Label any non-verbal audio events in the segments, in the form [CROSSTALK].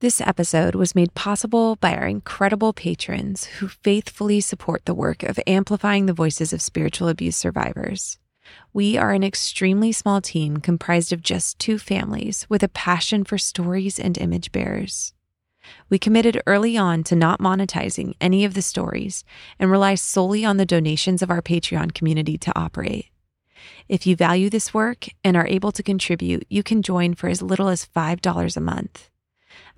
This episode was made possible by our incredible patrons who faithfully support the work of amplifying the voices of spiritual abuse survivors. We are an extremely small team comprised of just two families with a passion for stories and image bearers. We committed early on to not monetizing any of the stories and rely solely on the donations of our Patreon community to operate. If you value this work and are able to contribute, you can join for as little as $5 a month.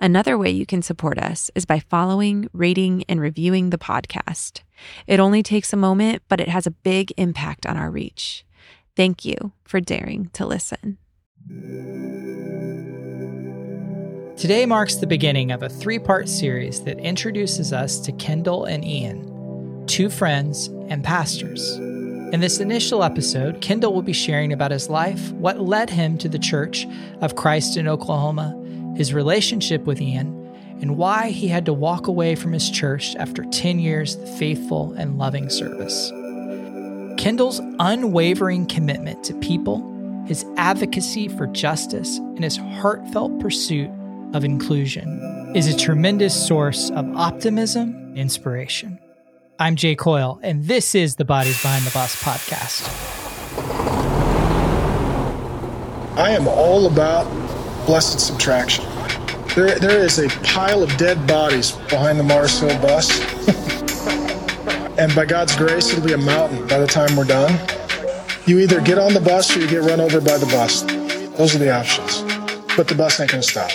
Another way you can support us is by following, rating, and reviewing the podcast. It only takes a moment, but it has a big impact on our reach. Thank you for daring to listen. Today marks the beginning of a three part series that introduces us to Kendall and Ian, two friends and pastors. In this initial episode, Kendall will be sharing about his life, what led him to the Church of Christ in Oklahoma, his relationship with Ian, and why he had to walk away from his church after 10 years of faithful and loving service. Kendall's unwavering commitment to people, his advocacy for justice, and his heartfelt pursuit of inclusion is a tremendous source of optimism and inspiration. I'm Jay Coyle, and this is the Bodies Behind the Bus podcast. I am all about blessed subtraction. There, there is a pile of dead bodies behind the Mars Hill bus. and by God's grace, it'll be a mountain by the time we're done. You either get on the bus or you get run over by the bus. Those are the options. But the bus ain't gonna stop.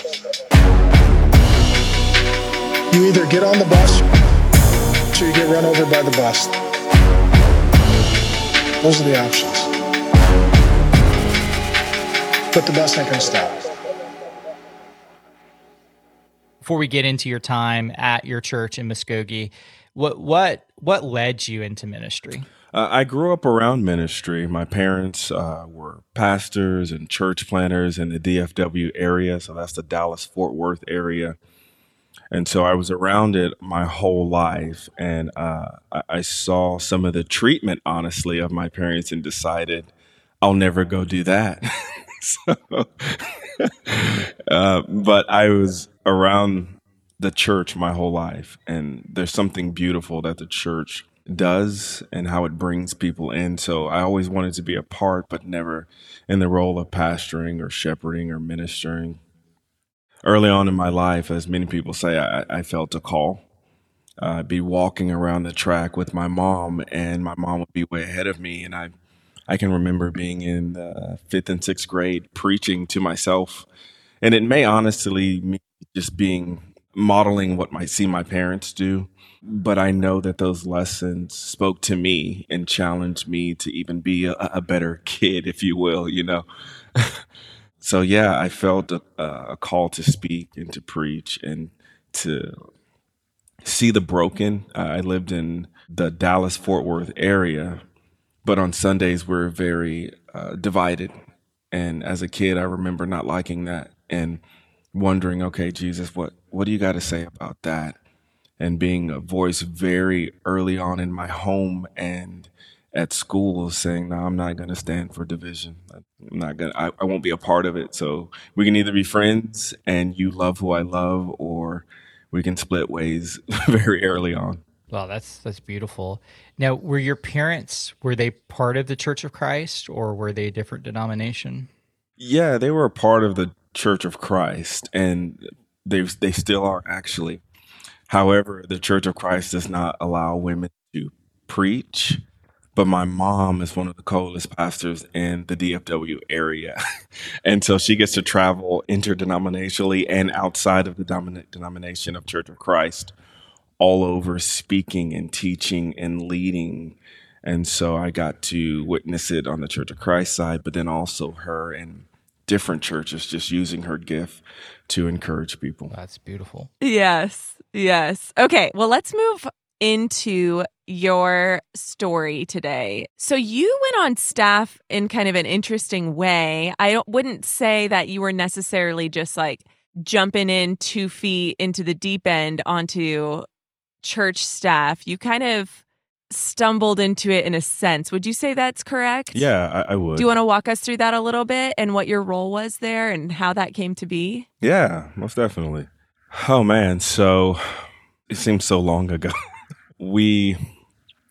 You either get on the bus or you get run over by the bus. Those are the options. But the bus ain't gonna stop. Before we get into your time at your church in Muskogee, what what what led you into ministry? Uh, I grew up around ministry. My parents uh, were pastors and church planners in the DFW area, so that's the Dallas Fort Worth area. And so I was around it my whole life, and uh, I, I saw some of the treatment, honestly, of my parents, and decided I'll never go do that. [LAUGHS] so, [LAUGHS] uh, but I was around the church my whole life, and there's something beautiful that the church does and how it brings people in. So I always wanted to be a part, but never in the role of pastoring or shepherding or ministering. Early on in my life, as many people say, I, I felt a call. Uh, I'd be walking around the track with my mom, and my mom would be way ahead of me. And I, I can remember being in fifth and sixth grade preaching to myself. And it may honestly me just being modeling what I see my parents do but I know that those lessons spoke to me and challenged me to even be a, a better kid, if you will, you know. [LAUGHS] so yeah, I felt a, a, call to speak and to preach and to see the broken. Uh, I lived in the Dallas Fort Worth area, but on Sundays we're very uh, divided. And as a kid, I remember not liking that and wondering, okay, Jesus, what what do you got to say about that? and being a voice very early on in my home and at school saying, no, I'm not going to stand for division. I'm not going to, I won't be a part of it. So we can either be friends and you love who I love, or we can split ways [LAUGHS] very early on. Wow, that's that's beautiful. Now, were your parents were they part of the Church of Christ or were they a different denomination? Yeah, they were a part of the Church of Christ and they they still are actually. However, the Church of Christ does not allow women to preach. But my mom is one of the coolest pastors in the DFW area. [LAUGHS] and so she gets to travel interdenominationally and outside of the dominant denomination of Church of Christ all over speaking and teaching and leading. And so I got to witness it on the Church of Christ side, but then also her and different churches just using her gift to encourage people. That's beautiful. Yes. Yes. Okay. Well, let's move into your story today. So you went on staff in kind of an interesting way. I wouldn't say that you were necessarily just like jumping in 2 feet into the deep end onto church staff. You kind of stumbled into it in a sense. Would you say that's correct? Yeah, I, I would. Do you want to walk us through that a little bit and what your role was there and how that came to be? Yeah, most definitely. Oh man, so it seems so long ago. [LAUGHS] we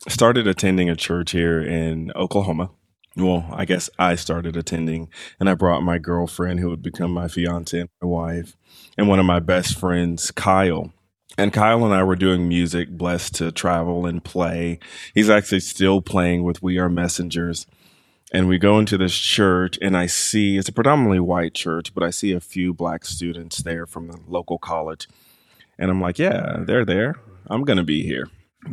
started attending a church here in Oklahoma. Well, I guess I started attending and I brought my girlfriend who would become my fiance and my wife and one of my best friends, Kyle. And Kyle and I were doing music, blessed to travel and play. He's actually still playing with We Are Messengers. And we go into this church, and I see it's a predominantly white church, but I see a few black students there from the local college. And I'm like, yeah, they're there. I'm going to be here.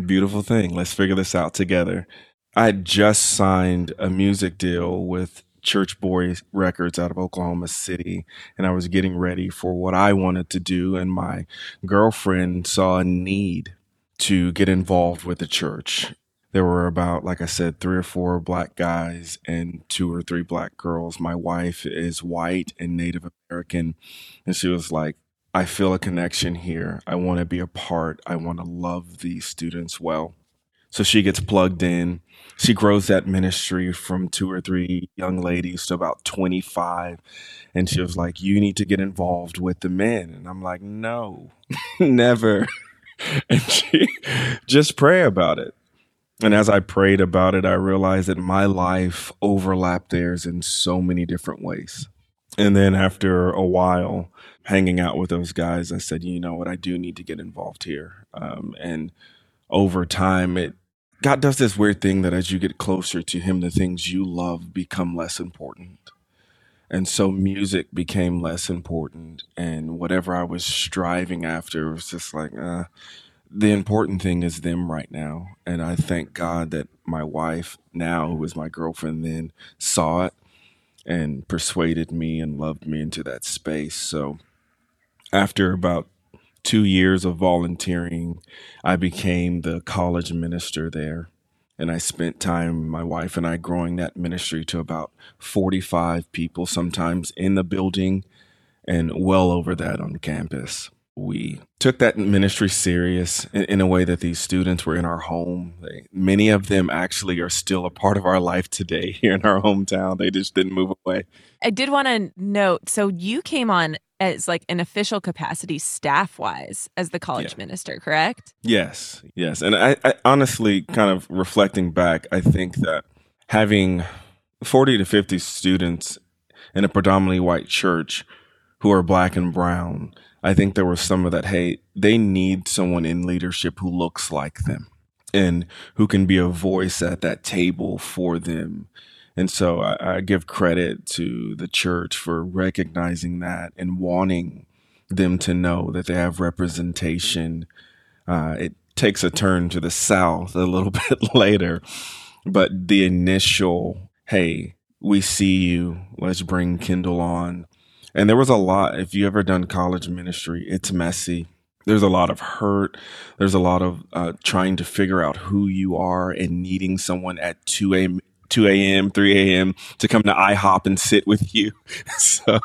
Beautiful thing. Let's figure this out together. I just signed a music deal with Church Boy Records out of Oklahoma City, and I was getting ready for what I wanted to do. And my girlfriend saw a need to get involved with the church. There were about, like I said, three or four black guys and two or three black girls. My wife is white and Native American, and she was like, I feel a connection here. I want to be a part. I want to love these students well. So she gets plugged in. She grows that ministry from two or three young ladies to about 25. And she was like, You need to get involved with the men. And I'm like, No, [LAUGHS] never. [LAUGHS] and she just pray about it. And as I prayed about it, I realized that my life overlapped theirs in so many different ways. And then after a while, hanging out with those guys, I said, you know what, I do need to get involved here. Um, and over time, it God does this weird thing that as you get closer to Him, the things you love become less important. And so music became less important, and whatever I was striving after was just like, uh, the important thing is them right now. And I thank God that my wife, now who was my girlfriend then, saw it and persuaded me and loved me into that space. So after about two years of volunteering, I became the college minister there. And I spent time, my wife and I, growing that ministry to about 45 people, sometimes in the building and well over that on campus. We took that ministry serious in, in a way that these students were in our home. They, many of them actually are still a part of our life today [LAUGHS] here in our hometown. They just didn't move away. I did want to note so you came on as like an official capacity staff wise as the college yeah. minister, correct? Yes, yes. And I, I honestly, kind of reflecting back, I think that having 40 to 50 students in a predominantly white church who are black and brown, I think there was some of that, hey, they need someone in leadership who looks like them and who can be a voice at that table for them and so I, I give credit to the church for recognizing that and wanting them to know that they have representation. Uh, it takes a turn to the south a little [LAUGHS] bit later, but the initial, hey, we see you, let's bring Kendall on. And there was a lot, if you ever done college ministry, it's messy. There's a lot of hurt. There's a lot of uh, trying to figure out who you are and needing someone at 2 a.m. 2 a.m., 3 a.m. to come to IHOP and sit with you. [LAUGHS] so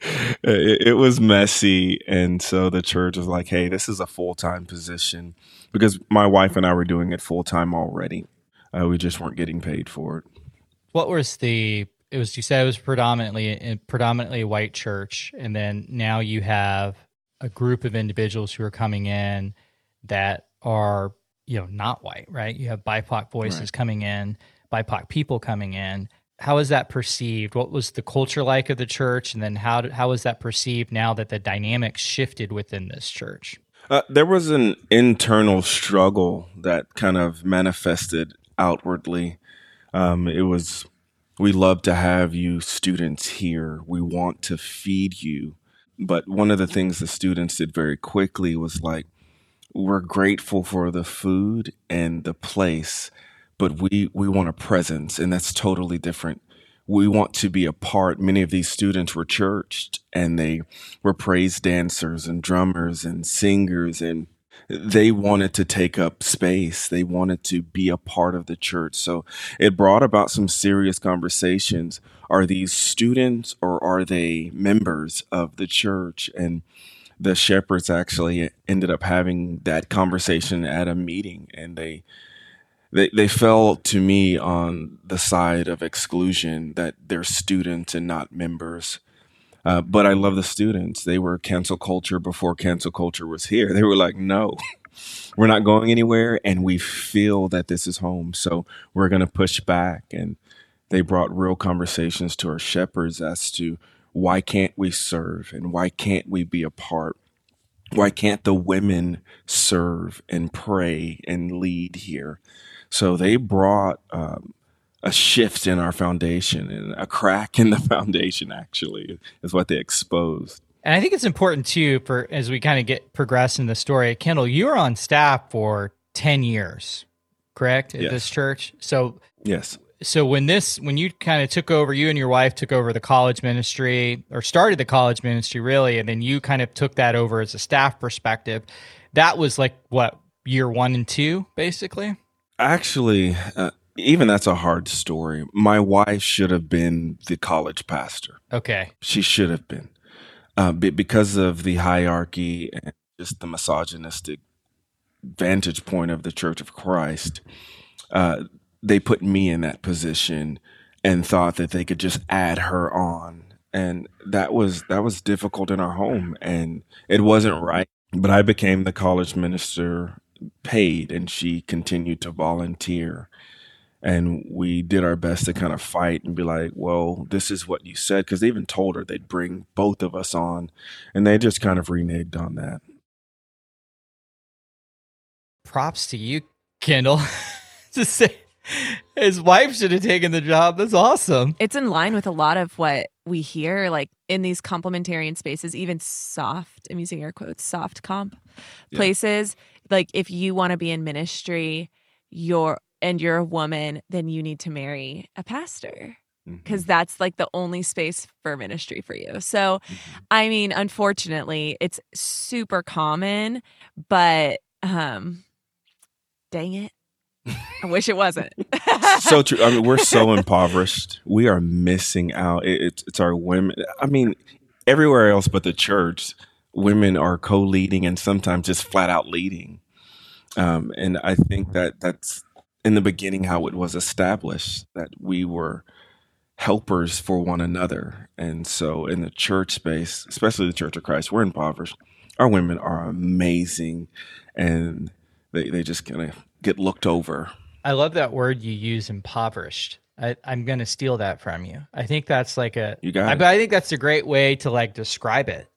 it, it, was messy. And so the church was like, hey, this is a full time position because my wife and I were doing it full time already. Uh, we just weren't getting paid for it. What was the, it was, you said it was predominantly, predominantly a white church. And then now you have a group of individuals who are coming in that are, you know, not white, right? You have BIPOC voices right. coming in BIPOC people coming in. How is that perceived? What was the culture like of the church, and then how how is that perceived now that the dynamics shifted within this church? Uh, there was an internal struggle that kind of manifested outwardly. Um, it was, we love to have you students here. We want to feed you. But one of the things the students did very quickly was like, we're grateful for the food and the place but we we want a presence and that's totally different. We want to be a part. Many of these students were churched and they were praise dancers and drummers and singers and they wanted to take up space. They wanted to be a part of the church. So it brought about some serious conversations. Are these students or are they members of the church? And the shepherds actually ended up having that conversation at a meeting and they they they fell to me on the side of exclusion that they're students and not members. Uh, but I love the students. They were cancel culture before cancel culture was here. They were like, no, [LAUGHS] we're not going anywhere. And we feel that this is home. So we're going to push back. And they brought real conversations to our shepherds as to why can't we serve and why can't we be a part? Why can't the women serve and pray and lead here? So they brought um, a shift in our foundation and a crack in the [LAUGHS] foundation, actually, is what they exposed. And I think it's important too for as we kind of get progress in the story. Kendall, you were on staff for ten years, correct, at Yes. this church. So Yes. so when this when you kind of took over you and your wife took over the college ministry or started the college ministry really and then you kind of took that over as a staff perspective that was like what year one and two basically Actually, uh, even that's a hard story. My wife should have been the college pastor. okay She should have been. Uh, be- because of the hierarchy and just the misogynistic vantage point of the Church of Christ, uh, they put me in that position and thought that they could just add her on. And that was that was difficult in our home and it wasn't right. But I became the college minister paid and she continued to volunteer and we did our best to kind of fight and be like, well, this is what you said. Because they even told her they'd bring both of us on, and they just kind of reneged on that. props to you kendall [LAUGHS] to say his wife should have taken the job that's awesome It's in line with a lot of what we hear, like in these complementarian spaces, even soft, I'm using air quotes, soft comp Yeah. places. Like if you want to be in ministry, you're and you're a woman, then you need to marry a pastor because that's like the only space for ministry for you. So, I mean, unfortunately, it's super common, but um, dang it, I wish it wasn't. so true. I mean, we're so [LAUGHS] impoverished. We are missing out. It, it's, it's our women. I mean, everywhere else but the church, women are co-leading and sometimes just flat out leading. Um, and I think that that's in the beginning how it was established that we were helpers for one another. And so in the church space, especially the Church of Christ, we're impoverished. Our women are amazing and they, they just kind of get looked over. I love that word you use, impoverished. I, I'm going to steal that from you. I think that's like a. You got I, I think that's a great way to like describe it.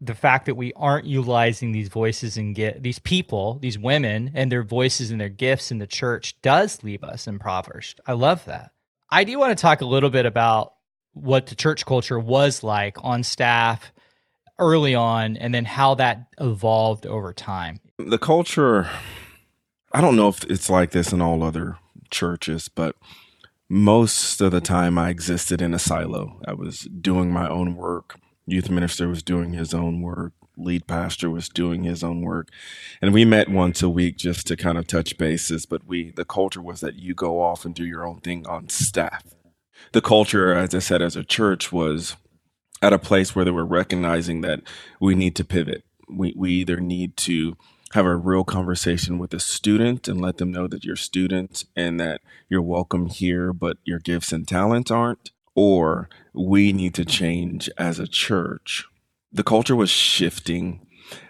The fact that we aren't utilizing these voices and get these people, these women, and their voices and their gifts in the church does leave us impoverished. I love that. I do want to talk a little bit about what the church culture was like on staff early on, and then how that evolved over time. the culture i don't know if it's like this in all other churches but most of the time i existed in a silo i was doing my own work youth minister was doing his own work lead pastor was doing his own work. And we met once a week just to kind of touch bases but we the culture was that you go off and do your own thing on staff. The culture as i said as a church was at a place where they were recognizing that we need to pivot. We, we either need to have a real conversation with a student and let them know that you're students and that you're welcome here, but your gifts and talents aren't, or we need to change as a church. The culture was shifting.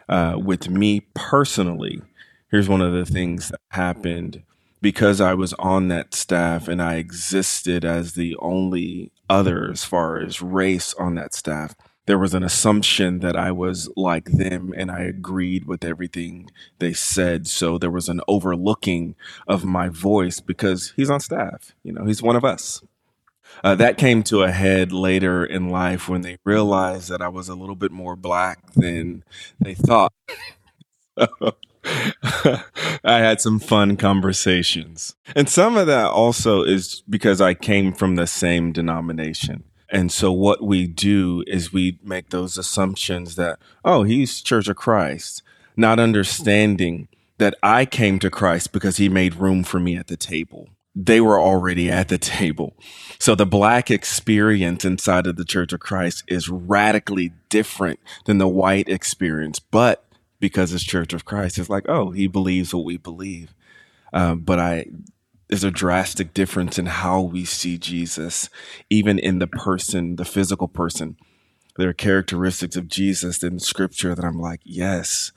Uh, with me personally, here's one of the things that happened because I was on that staff and I existed as the only other as far as race on that staff there was an assumption that I was like them and I agreed with everything they said. So there was an overlooking of my voice because he's on staff. You know, he's one of us. Uh, that came to a head later in life when they realized that I was a little bit more black than they thought. [LAUGHS] I had some fun conversations. And some of that also is because I came from the same denomination. And so what we do is we make those assumptions that, oh, he's Church of Christ, not understanding that I came to Christ because he made room for me at the table. They were already at the table. So the black experience inside of the Church of Christ is radically different than the white experience. But because it's Church of Christ, it's like, oh, he believes what we believe. Um, but I, there's a drastic difference in how we see Jesus, even in the person, the physical person. there are characteristics of Jesus in scripture that I'm like, yes.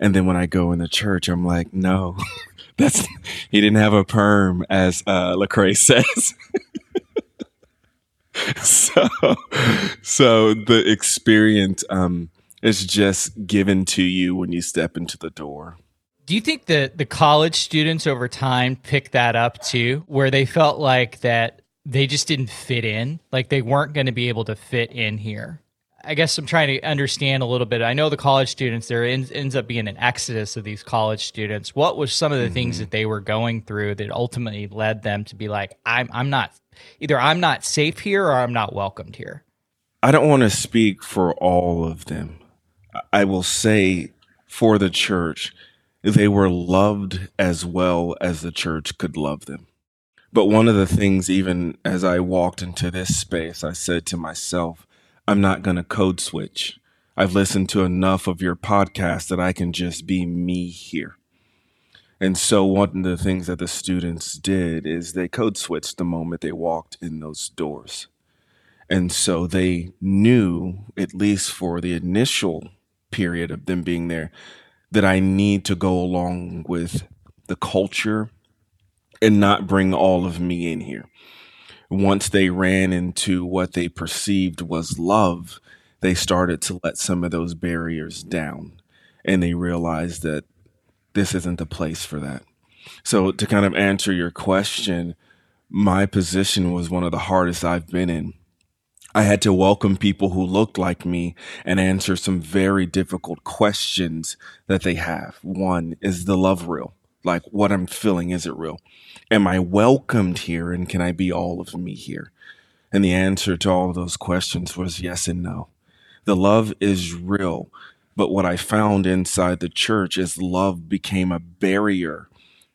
And then when I go in the church, I'm like, no, [LAUGHS] that's, he didn't have a perm as, uh, Lecrae [LAUGHS] says. so, so the experience, um, is just given to you when you step into the door. Do you think that the college students over time picked that up too, where they felt like that they just didn't fit in, like they weren't going to be able to fit in here? I guess I'm trying to understand a little bit. I know the college students, there ends up being an exodus of these college students. What was some of the mm-hmm. things that they were going through that ultimately led them to be like, I'm, I'm not, either I'm not safe here or I'm not welcomed here? I don't want to speak for all of them. I will say for the church, they were loved as well as the church could love them. But one of the things, even as I walked into this space, I said to myself, I'm not going to code switch. I've listened to enough of your podcast that I can just be me here. And so, one of the things that the students did is they code switched the moment they walked in those doors. And so they knew, at least for the initial period of them being there, that I need to go along with the culture and not bring all of me in here once they ran into what they perceived was love, they started to let some of those barriers down and they realized that this isn't the place for that. So, to kind of answer your question, my position was one of the hardest I've been in. I had to welcome people who looked like me and answer some very difficult questions that they have. One, is the love real? Like what I'm feeling, is it real? Am I welcomed here and can I be all of me here? And the answer to all of those questions was yes and no. The love is real. But what I found inside the church is love became a barrier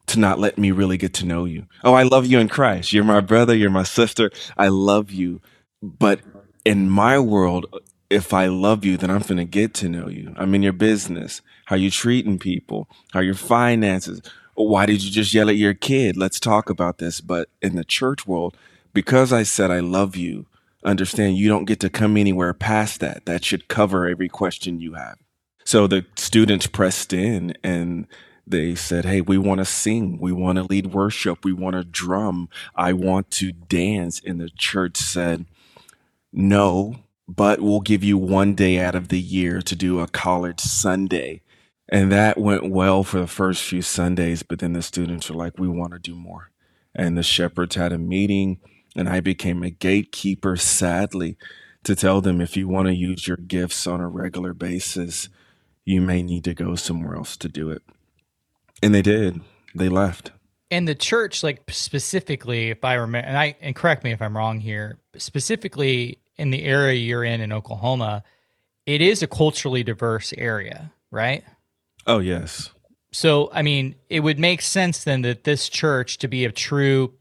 to not let me really get to know you. Oh, I love you in Christ. You're my brother. You're my sister. I love you. But in my world, if I love you, then I'm going to get to know you. I'm in your business, how you treating people, how your finances, why did you just yell at your kid? Let's talk about this. But in the church world, because I said I love you, understand you don't get to come anywhere past that. That should cover every question you have. So the students pressed in and they said, Hey, we want to sing. We want to lead worship. We want to drum. I want to dance. And the church said, No, but we'll give you one day out of the year to do a college Sunday and that went well for the first few Sundays, but then the students were like, we want to do more. And the shepherds had a meeting, and I became a gatekeeper, sadly, to tell them if you want to use your gifts on a regular basis, you may need to go somewhere else to do it. And they did. They left. And the church, like specifically, if I remember, and I and correct me if I'm wrong here, specifically in the area you're in in Oklahoma, it is a culturally diverse area, right? Oh, yes. So, I mean, it would make sense then that this church to be a true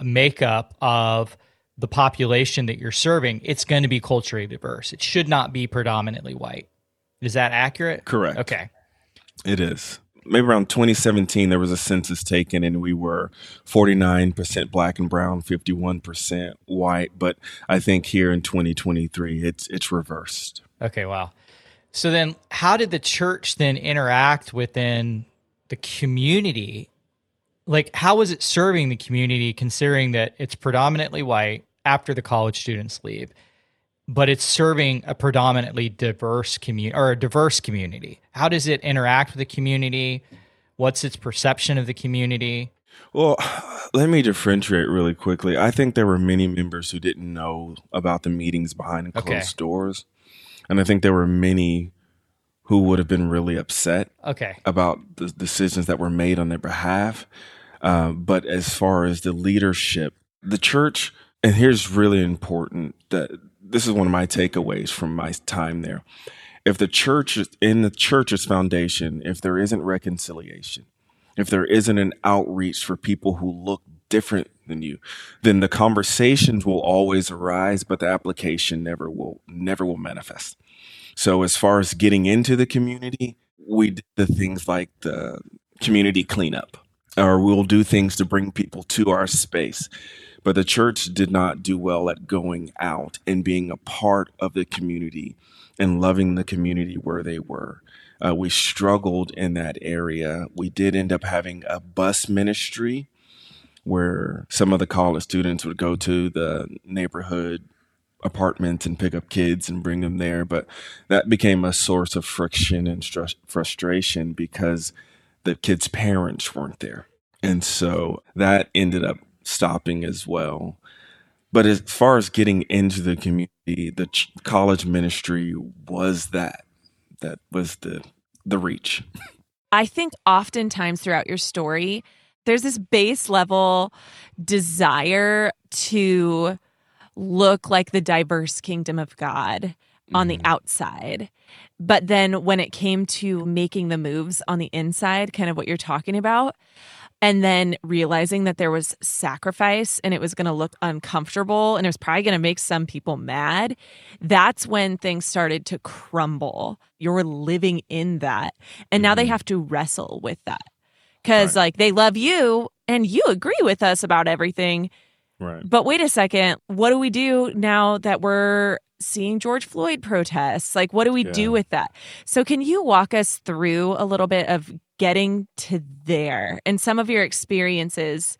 makeup of the population that you're serving, it's going to be culturally diverse. It should not be predominantly white. Is that accurate? Correct. Okay. It is. Maybe around 2017, there was a census taken and we were 49% black and brown, 51% white. But I think here in 2023, it's, it's reversed. Okay. Wow. So then, how did the church then interact within the community? Like, how was it serving the community, considering that it's predominantly white after the college students leave, but it's serving a predominantly diverse community or a diverse community? How does it interact with the community? What's its perception of the community? Well, let me differentiate really quickly. I think there were many members who didn't know about the meetings behind closed okay. doors. And I think there were many who would have been really upset okay. about the decisions that were made on their behalf. Uh, but as far as the leadership, the church, and here's really important that this is one of my takeaways from my time there. If the church is in the church's foundation, if there isn't reconciliation, if there isn't an outreach for people who look different than you, then the conversations will always arise, but the application never will never will manifest. So as far as getting into the community, we did the things like the community cleanup, or we'll do things to bring people to our space. But the church did not do well at going out and being a part of the community and loving the community where they were. Uh, we struggled in that area. We did end up having a bus ministry where some of the college students would go to the neighborhood apartments and pick up kids and bring them there. But that became a source of friction and str- frustration because the kids' parents weren't there. And so that ended up stopping as well. But as far as getting into the community, the ch- college ministry was that. That was the the reach. I think oftentimes throughout your story, there's this base level desire to look like the diverse kingdom of God on the mm-hmm. outside. But then when it came to making the moves on the inside, kind of what you're talking about, and then realizing that there was sacrifice and it was going to look uncomfortable and it was probably going to make some people mad, that's when things started to crumble. You're living in that. And now mm-hmm. they have to wrestle with that because, right. like, they love you and you agree with us about everything. Right. But wait a second, what do we do now that we're seeing George Floyd protests? Like, what do we yeah. do with that? So, can you walk us through a little bit of getting to there and some of your experiences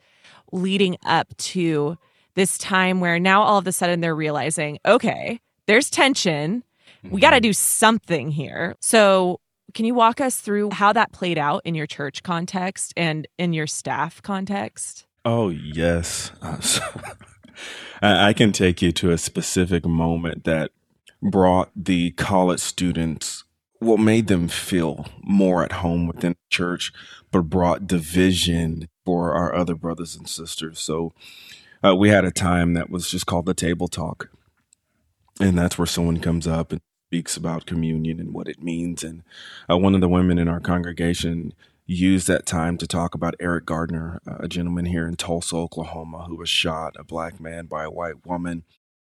leading up to this time where now all of a sudden they're realizing, okay, there's tension. We got to mm-hmm. do something here. So, can you walk us through how that played out in your church context and in your staff context? Oh, yes. Uh, [LAUGHS] I can take you to a specific moment that brought the college students what made them feel more at home within the church, but brought division for our other brothers and sisters. So uh, we had a time that was just called the table talk. And that's where someone comes up and speaks about communion and what it means. And uh, one of the women in our congregation used that time to talk about Eric Gardner, a gentleman here in Tulsa, Oklahoma, who was shot, a black man, by a white woman.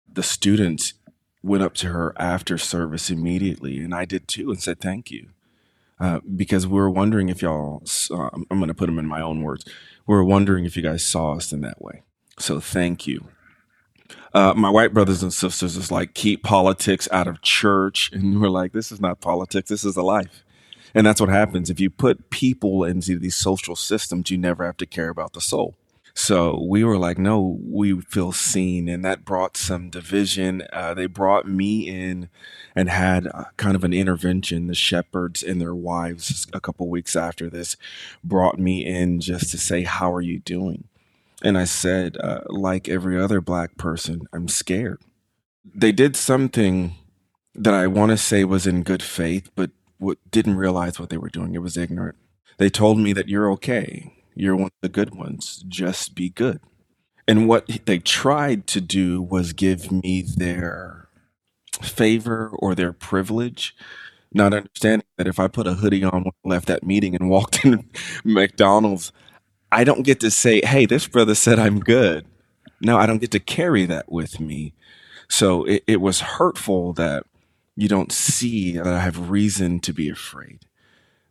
The students went up to her after service immediately, and I did too, and said thank you. Uh, because we were wondering if y'all, saw, I'm going to put them in my own words. We were wondering if you guys saw us in that way. So thank you. Uh, my white brothers and sisters is like, keep politics out of church. [LAUGHS] And we're like, this is not politics, this is a life. And that's what happens. If you put people into these social systems, you never have to care about the soul. So we were like, no, we feel seen. And that brought some division. Uh, they brought me in and had uh, kind of an intervention. The shepherds and their wives, a couple weeks after this, brought me in just to say, How are you doing? And I said, uh, like every other black person, I'm scared. They did something that I want to say was in good faith, but what, didn't realize what they were doing. It was ignorant. They told me that you're okay. You're one of the good ones. Just be good. And what they tried to do was give me their favor or their privilege, not understanding that if I put a hoodie on, when I left that meeting and walked [LAUGHS] in McDonald's, I don't get to say, hey, this brother said I'm good. No, I don't get to carry that with me. So it, it was hurtful that you don't see that I have reason to be afraid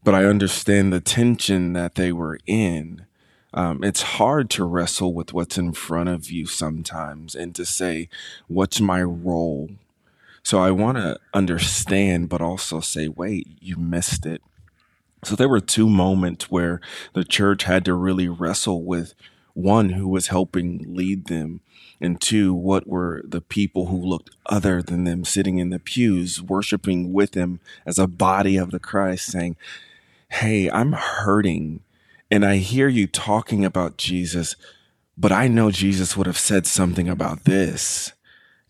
but I understand the tension that they were in. Um, it's hard to wrestle with what's in front of you sometimes and to say, what's my role? So I want to understand, but also say, wait, you missed it. So there were two moments where the church had to really wrestle with one who was helping lead them and two what were the people who looked other than them sitting in the pews worshiping with them as a body of the christ saying hey, I'm hurting and I hear you talking about Jesus, but I know Jesus would have said something about this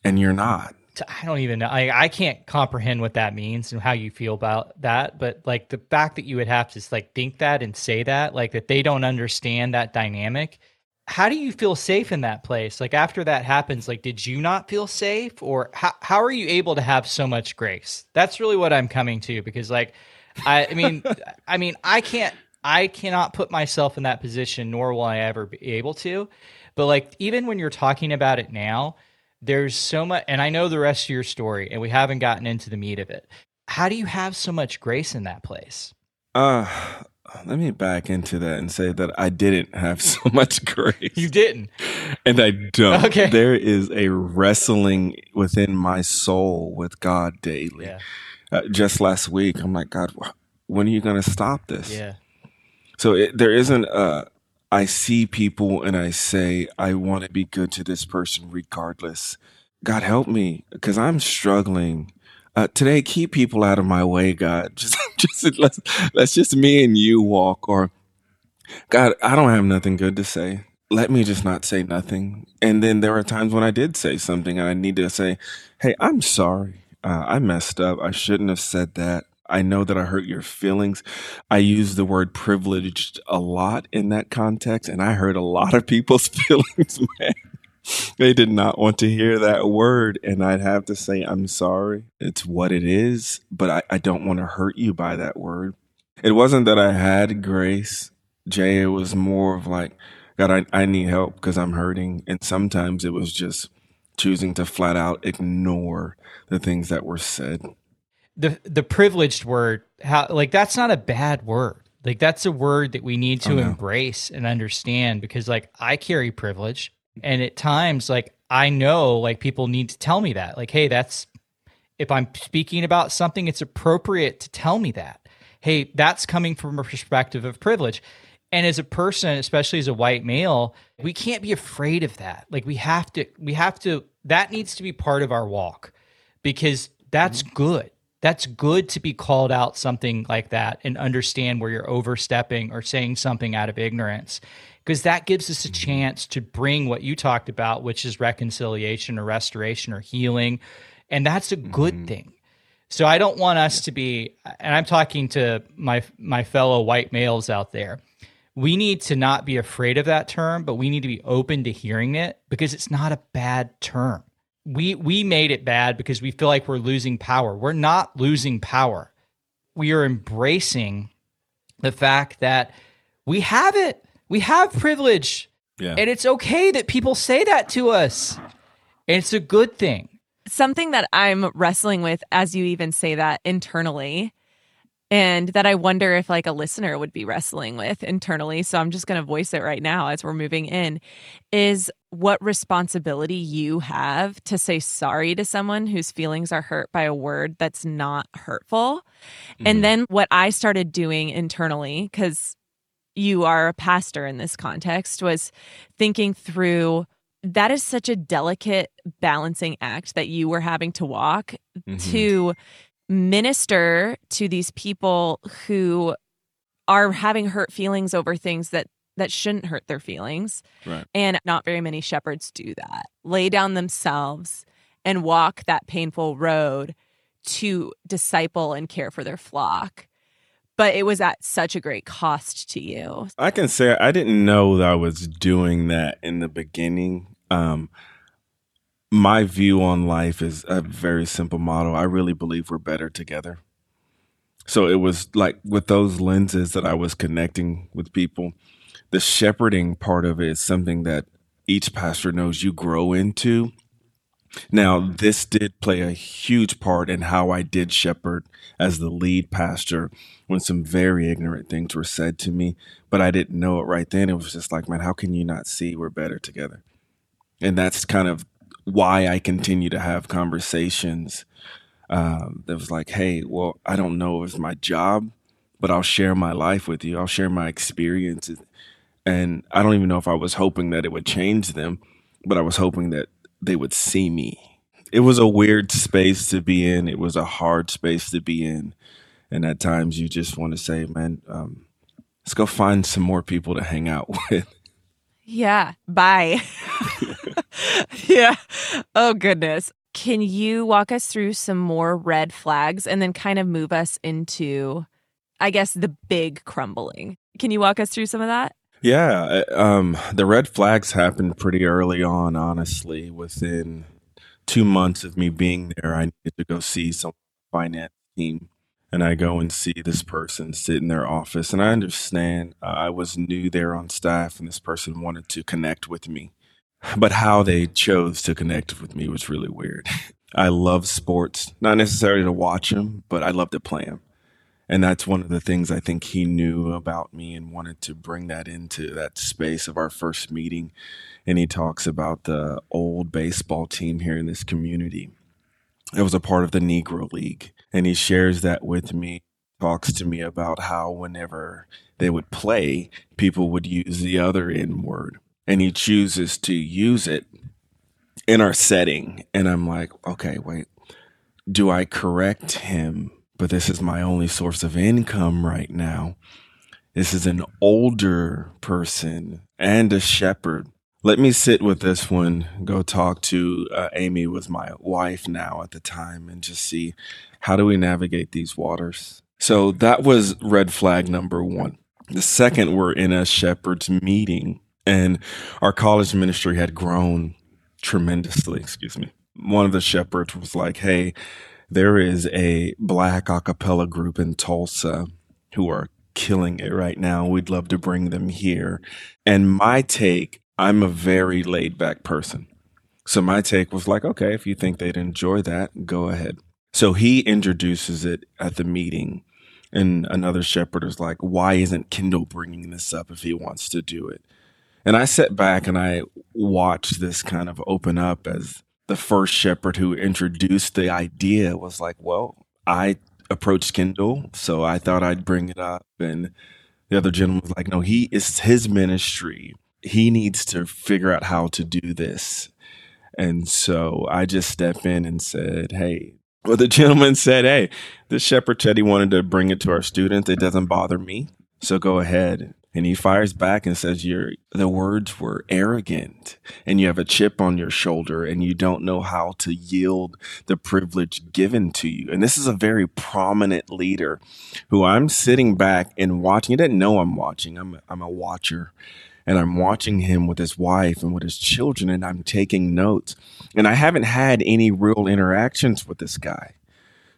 and you're not. I don't even know. I, I can't comprehend what that means and how you feel about that. But like the fact that you would have to just like think that and say that, like that they don't understand that dynamic. How do you feel safe in that place? Like after that happens, like did you not feel safe, or how how are you able to have so much grace? That's really what I'm coming to because like I, I mean, [LAUGHS] I mean, I can't, I cannot put myself in that position, nor will I ever be able to. But like, even when you're talking about it now, there's so much, and I know the rest of your story, and we haven't gotten into the meat of it. How do you have so much grace in that place? Uh, let me back into that and say that I didn't have so [LAUGHS] much grace. You didn't. And I don't. Okay. There is a wrestling within my soul with God daily. Yeah. Uh, just last week, I'm like, God, when are you going to stop this? Yeah. So it, there isn't a, I see people and I say, I want to be good to this person regardless. God help me because I'm struggling. Uh, today, keep people out of my way, God. [LAUGHS] Just, just let's, let's just me and you walk. Or, God, I don't have nothing good to say. Let me just not say nothing. And then there are times when I did say something and I need to say, Hey, I'm sorry. Uh, I messed up. I shouldn't have said that. I know that I hurt your feelings. I use the word privileged a lot in that context, and I hurt a lot of people's [LAUGHS] feelings, man. They did not want to hear that word, and I'd have to say, I'm sorry. It's what it is, but I, I don't want to hurt you by that word. It wasn't that I had grace, Jay. It was more of like, God, I, I need help because I'm hurting. And sometimes it was just choosing to flat out ignore the things that were said the the privileged word how like that's not a bad word. Like that's a word that we need to Oh, no. embrace and understand because like i carry privilege. And at times like i know like people need to tell me that. Like hey that's if i'm speaking about something it's appropriate to tell me that. Hey that's coming from a perspective of privilege. And as a person especially as a white male we can't be afraid of that. Like we have to we have to that needs to be part of our walk because that's mm-hmm. good that's good to be called out something like that and understand where you're overstepping or saying something out of ignorance because that gives us a mm-hmm. chance to bring what you talked about which is reconciliation or restoration or healing and that's a good mm-hmm. thing. So i don't want us to be and i'm talking to my my fellow white males out there. We need to not be afraid of that term but we need to be open to hearing it because it's not a bad term we we made it bad because we feel like we're losing power. We're not losing power. We are embracing the fact that we have it. We have privilege. Yeah. And it's okay that people say that to us. And it's a good thing. something that I'm wrestling with as you even say that internally and that I wonder if like a listener would be wrestling with internally. So I'm just going to voice it right now as we're moving in is what responsibility you have to say sorry to someone whose feelings are hurt by a word that's not hurtful. And then what I started doing internally cuz you are a pastor in this context was thinking through that is such a delicate balancing act that you were having to walk Mhm. to minister to these people who are having hurt feelings over things that that shouldn't hurt their feelings Right. and not very many shepherds do that lay down themselves and walk that painful road to disciple and care for their flock but it was at such a great cost to you I can say I didn't know that I was doing that in the beginning. Um, my view on life is a very simple model. I really believe we're better together. So it was like with those lenses that I was connecting with people. The shepherding part of it is something that each pastor knows you grow into. Now, this did play a huge part in how I did shepherd as the lead pastor when some very ignorant things were said to me, but I didn't know it right then. It was just like, man, how can you not see we're better together? And that's kind of why I continue to have conversations. Um, that was like, hey, well, I don't know if it's my job, but I'll share my life with you. I'll share my experiences. And I don't even know if I was hoping that it would change them, but I was hoping that they would see me. It was a weird space to be in. It was a hard space to be in. And at times you just want to say, man, um, let's go find some more people to hang out [LAUGHS] with. Yeah. Bye. [LAUGHS] yeah. Oh, goodness. Can you walk us through some more red flags and then kind of move us into, I guess, the big crumbling? Can you walk us through some of that? Yeah, um, the red flags happened pretty early on. Honestly, within two months of me being there, I needed to go see some finance team, and I go and see this person sit in their office. And I understand uh, I was new there on staff, and this person wanted to connect with me, but how they chose to connect with me was really weird. [LAUGHS] I love sports, not necessarily to watch them, but I love to play them. And that's one of the things I think he knew about me and wanted to bring that into that space of our first meeting. And he talks about the old baseball team here in this community. It was a part of the Negro League. And he shares that with me, talks to me about how whenever they would play, people would use the other N word. And he chooses to use it in our setting. And I'm like, okay, wait, do I correct him? But this is my only source of income right now. This is an older person and a shepherd. Let me sit with this one, go talk to uh, Amy, was my wife now at the time, and just see how do we navigate these waters. So that was red flag number one. The second, we're in a shepherd's meeting, and our college ministry had grown tremendously. Excuse me. One of the shepherds was like, Hey, there is a black a cappella group in Tulsa who are killing it right now. We'd love to bring them here. And my take, I'm a very laid back person. So my take was like, okay, if you think they'd enjoy that, go ahead. So he introduces it at the meeting. And another shepherd is like, why isn't Kendall bringing this up if he wants to do it? And I sat back and I watched this kind of open up as the first shepherd who introduced the idea was like, well, I approached Kendall, so I thought I'd bring it up. And the other gentleman was like, no, he is his ministry. He needs to figure out how to do this. And so I just stepped in and said, hey, well, the gentleman said, hey, the shepherd said he wanted to bring it to our students. It doesn't bother me. So go ahead. And he fires back and says, Your the words were arrogant and you have a chip on your shoulder and you don't know how to yield the privilege given to you. And this is a very prominent leader who I'm sitting back and watching. He didn't know I'm watching. I'm I'm a watcher. And I'm watching him with his wife and with his children, and I'm taking notes. And I haven't had any real interactions with this guy.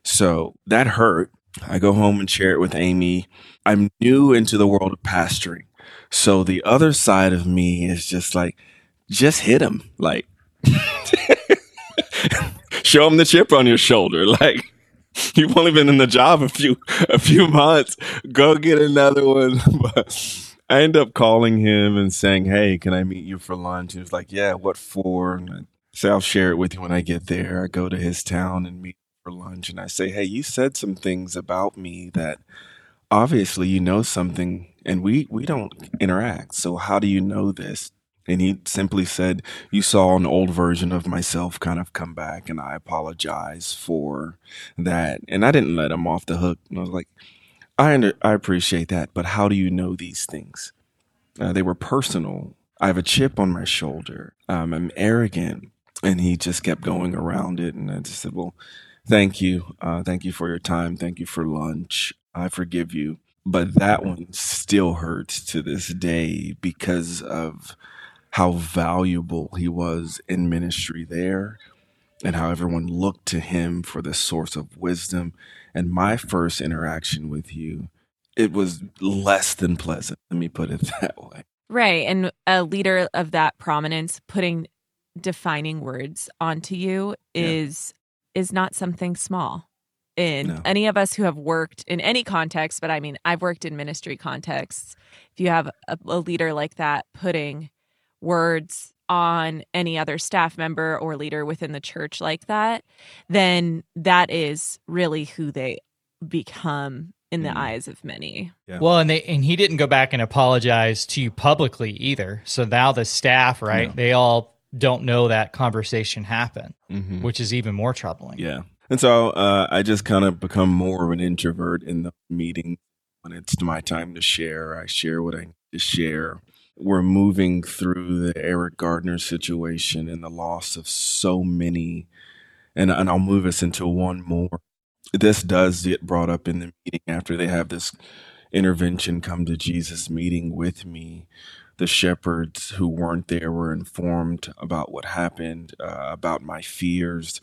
So that hurt. I go home and share it with Amy. I'm new into the world of pastoring. So the other side of me is just like, just hit him. Like, [LAUGHS] show him the chip on your shoulder. [LAUGHS] Like, you've only been in the job a few a few months. Go get another one. [LAUGHS] I end up calling him and saying, "Hey, can I meet you for lunch?" He was like, "Yeah, what for?" And I say, "I'll share it with you when I get there." I go to his town and meet for lunch, and I say, "Hey, you said some things about me that obviously you know something, and we we don't interact. So how do you know this?" And he simply said, You saw an old version of myself kind of come back, and I apologize for that. And I didn't let him off the hook. And I was like, I, under, I appreciate that, but how do you know these things? Uh, they were personal. I have a chip on my shoulder. Um, I'm arrogant. And he just kept going around it. And I just said, Well, thank you. Uh, thank you for your time. Thank you for lunch. I forgive you. But that one still hurts to this day because of how valuable he was in ministry there and how everyone looked to him for the source of wisdom. And my first interaction with you, it was less than pleasant. Let me put it [LAUGHS] that way. Right. And a leader of that prominence putting defining words onto you is yeah. is not something small. In no. any of us who have worked in any context, but I mean, I've worked in ministry contexts. If you have a, a leader like that putting words on any other staff member or leader within the church like that, then that is really who they become in the mm. eyes of many. Yeah. Well, and they and he didn't go back and apologize to you publicly either. So now the staff, right? No. They all don't know that conversation happened, mm-hmm. which is even more troubling. Yeah. And so uh, I just kind of become more of an introvert in the meeting when it's my time to share. I share what I need to share we're moving through the Eric Garner situation and the loss of so many. And, and I'll move us into one more. This does get brought up in the meeting after they have this intervention come to Jesus meeting with me. The shepherds who weren't there were informed about what happened, uh, about my fears.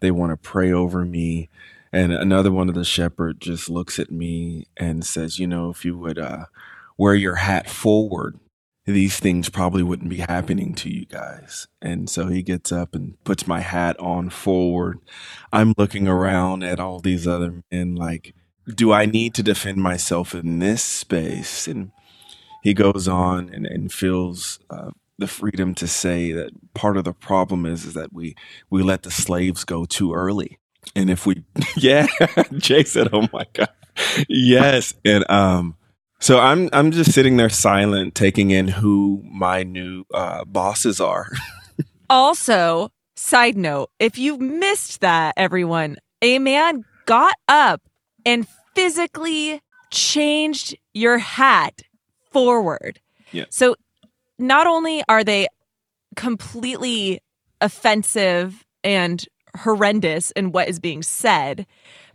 They want to pray over me. And another one of the shepherds just looks at me and says, You know, if you would uh, wear your hat forward, these things probably wouldn't be happening to you guys. And so he gets up and puts my hat on forward. I'm looking around at all these other men like, do I need to defend myself in this space? And he goes on and, and feels uh, the freedom to say that part of the problem is, is that we, we let the slaves go too early. And if we, [LAUGHS] yeah, [LAUGHS] Jay said, oh my God. Yes. And, um, so I'm, I'm just sitting there silent, taking in who my new, uh, bosses are. [LAUGHS] also, side note, if you missed that, everyone, a man got up and physically changed your hat forward. Yeah. So not only are they completely offensive and horrendous in what is being said,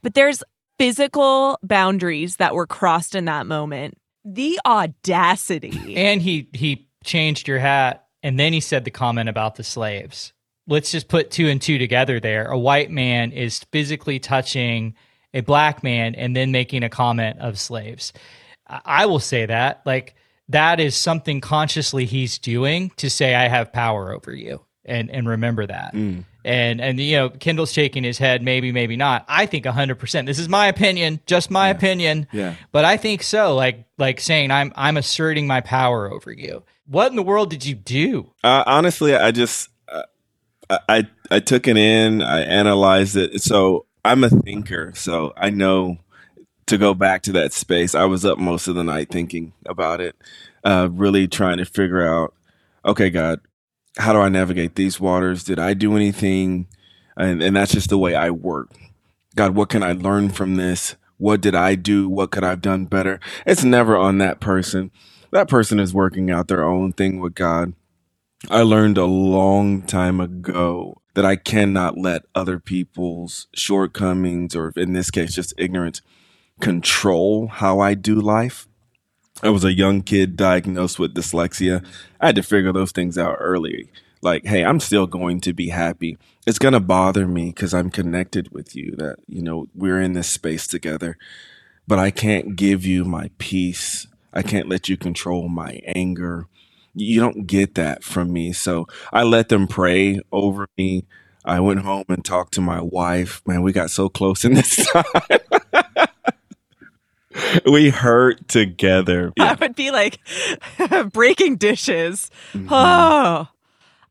but there's physical boundaries that were crossed in that moment. The audacity. And he he changed your hat and then he said the comment about the slaves. Let's just put two and two together there. A white man is physically touching a black man and then making a comment of slaves. I will say that. Like that is something consciously he's doing to say I have power over you. And and remember that. Mm. And and you know, Kendall's shaking his head, maybe, maybe not. I think hundred percent. This is my opinion, just my Yeah. opinion. Yeah. But I think so. Like like saying I'm I'm asserting my power over you. What in the world did you do? Uh, honestly, I just uh, I I took it in. I analyzed it. So I'm a thinker. So I know to go back to that space. I was up most of the night thinking about it, uh, really trying to figure out. Okay, God, how do I navigate these waters? Did I do anything? And and that's just the way I work. God, what can I learn from this? What did I do? What could I have done better? It's never on that person. That person is working out their own thing with God. I learned a long time ago that I cannot let other people's shortcomings, or in this case, just ignorance, control how I do life. I was a young kid diagnosed with dyslexia. I had to figure those things out early. Like, hey, I'm still going to be happy. It's going to bother me because I'm connected with you, that, you know, we're in this space together, but I can't give you my peace. I can't let you control my anger you don't get that from me. So I let them pray over me. I went home and talked to my wife. Man, we got so close in this [LAUGHS] time. We hurt together. [LAUGHS] I would be like [LAUGHS] breaking dishes. Mhm. Oh,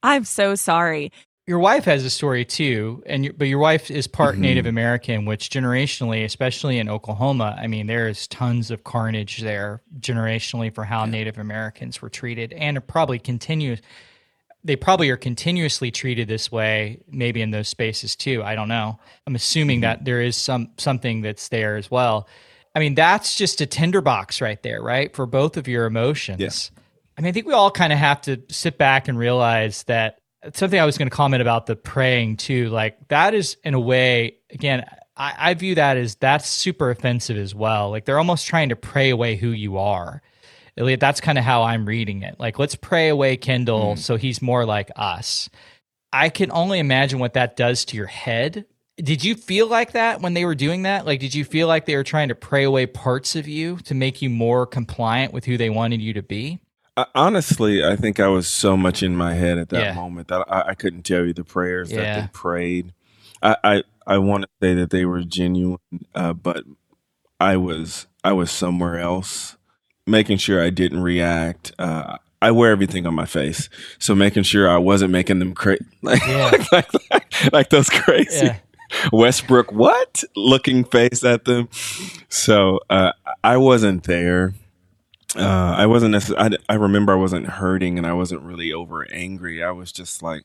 I'm so sorry. Your wife has a story too, and your, but your wife is part Mhm. Native American, which generationally, especially in Oklahoma, I mean, there is tons of carnage there generationally for how Native Americans were treated, and it probably continues. They probably are continuously treated this way, maybe in those spaces too. I don't know. I'm assuming that there is some something that's there as well. I mean, that's just a tinderbox right there, right? For both of your emotions. Yes. I mean, I think we all kind of have to sit back and realize that something I was going to comment about the praying too. Like that is in a way, again, I, I view that as that's super offensive as well. Like they're almost trying to pray away who you are. At least That's kind of how I'm reading it. Like, let's pray away Kendall hmm. so he's more like us. I can only imagine what that does to your head. Did you feel like that when they were doing that? Like, did you feel like they were trying to pray away parts of you to make you more compliant with who they wanted you to be? I, honestly, I think I was so much in my head at that Yeah. moment that I, I couldn't tell you the prayers that they prayed. I, I, I want to say that they were genuine, uh, but I was I was somewhere else, making sure I didn't react. Uh, I wear everything on my face, so making sure I wasn't making them crazy, [LAUGHS] like, Yeah. like, like, like those crazy Yeah. Westbrook what looking face at them. So uh, I wasn't there. Uh, I wasn't. I, I remember I wasn't hurting and I wasn't really over angry. I was just like,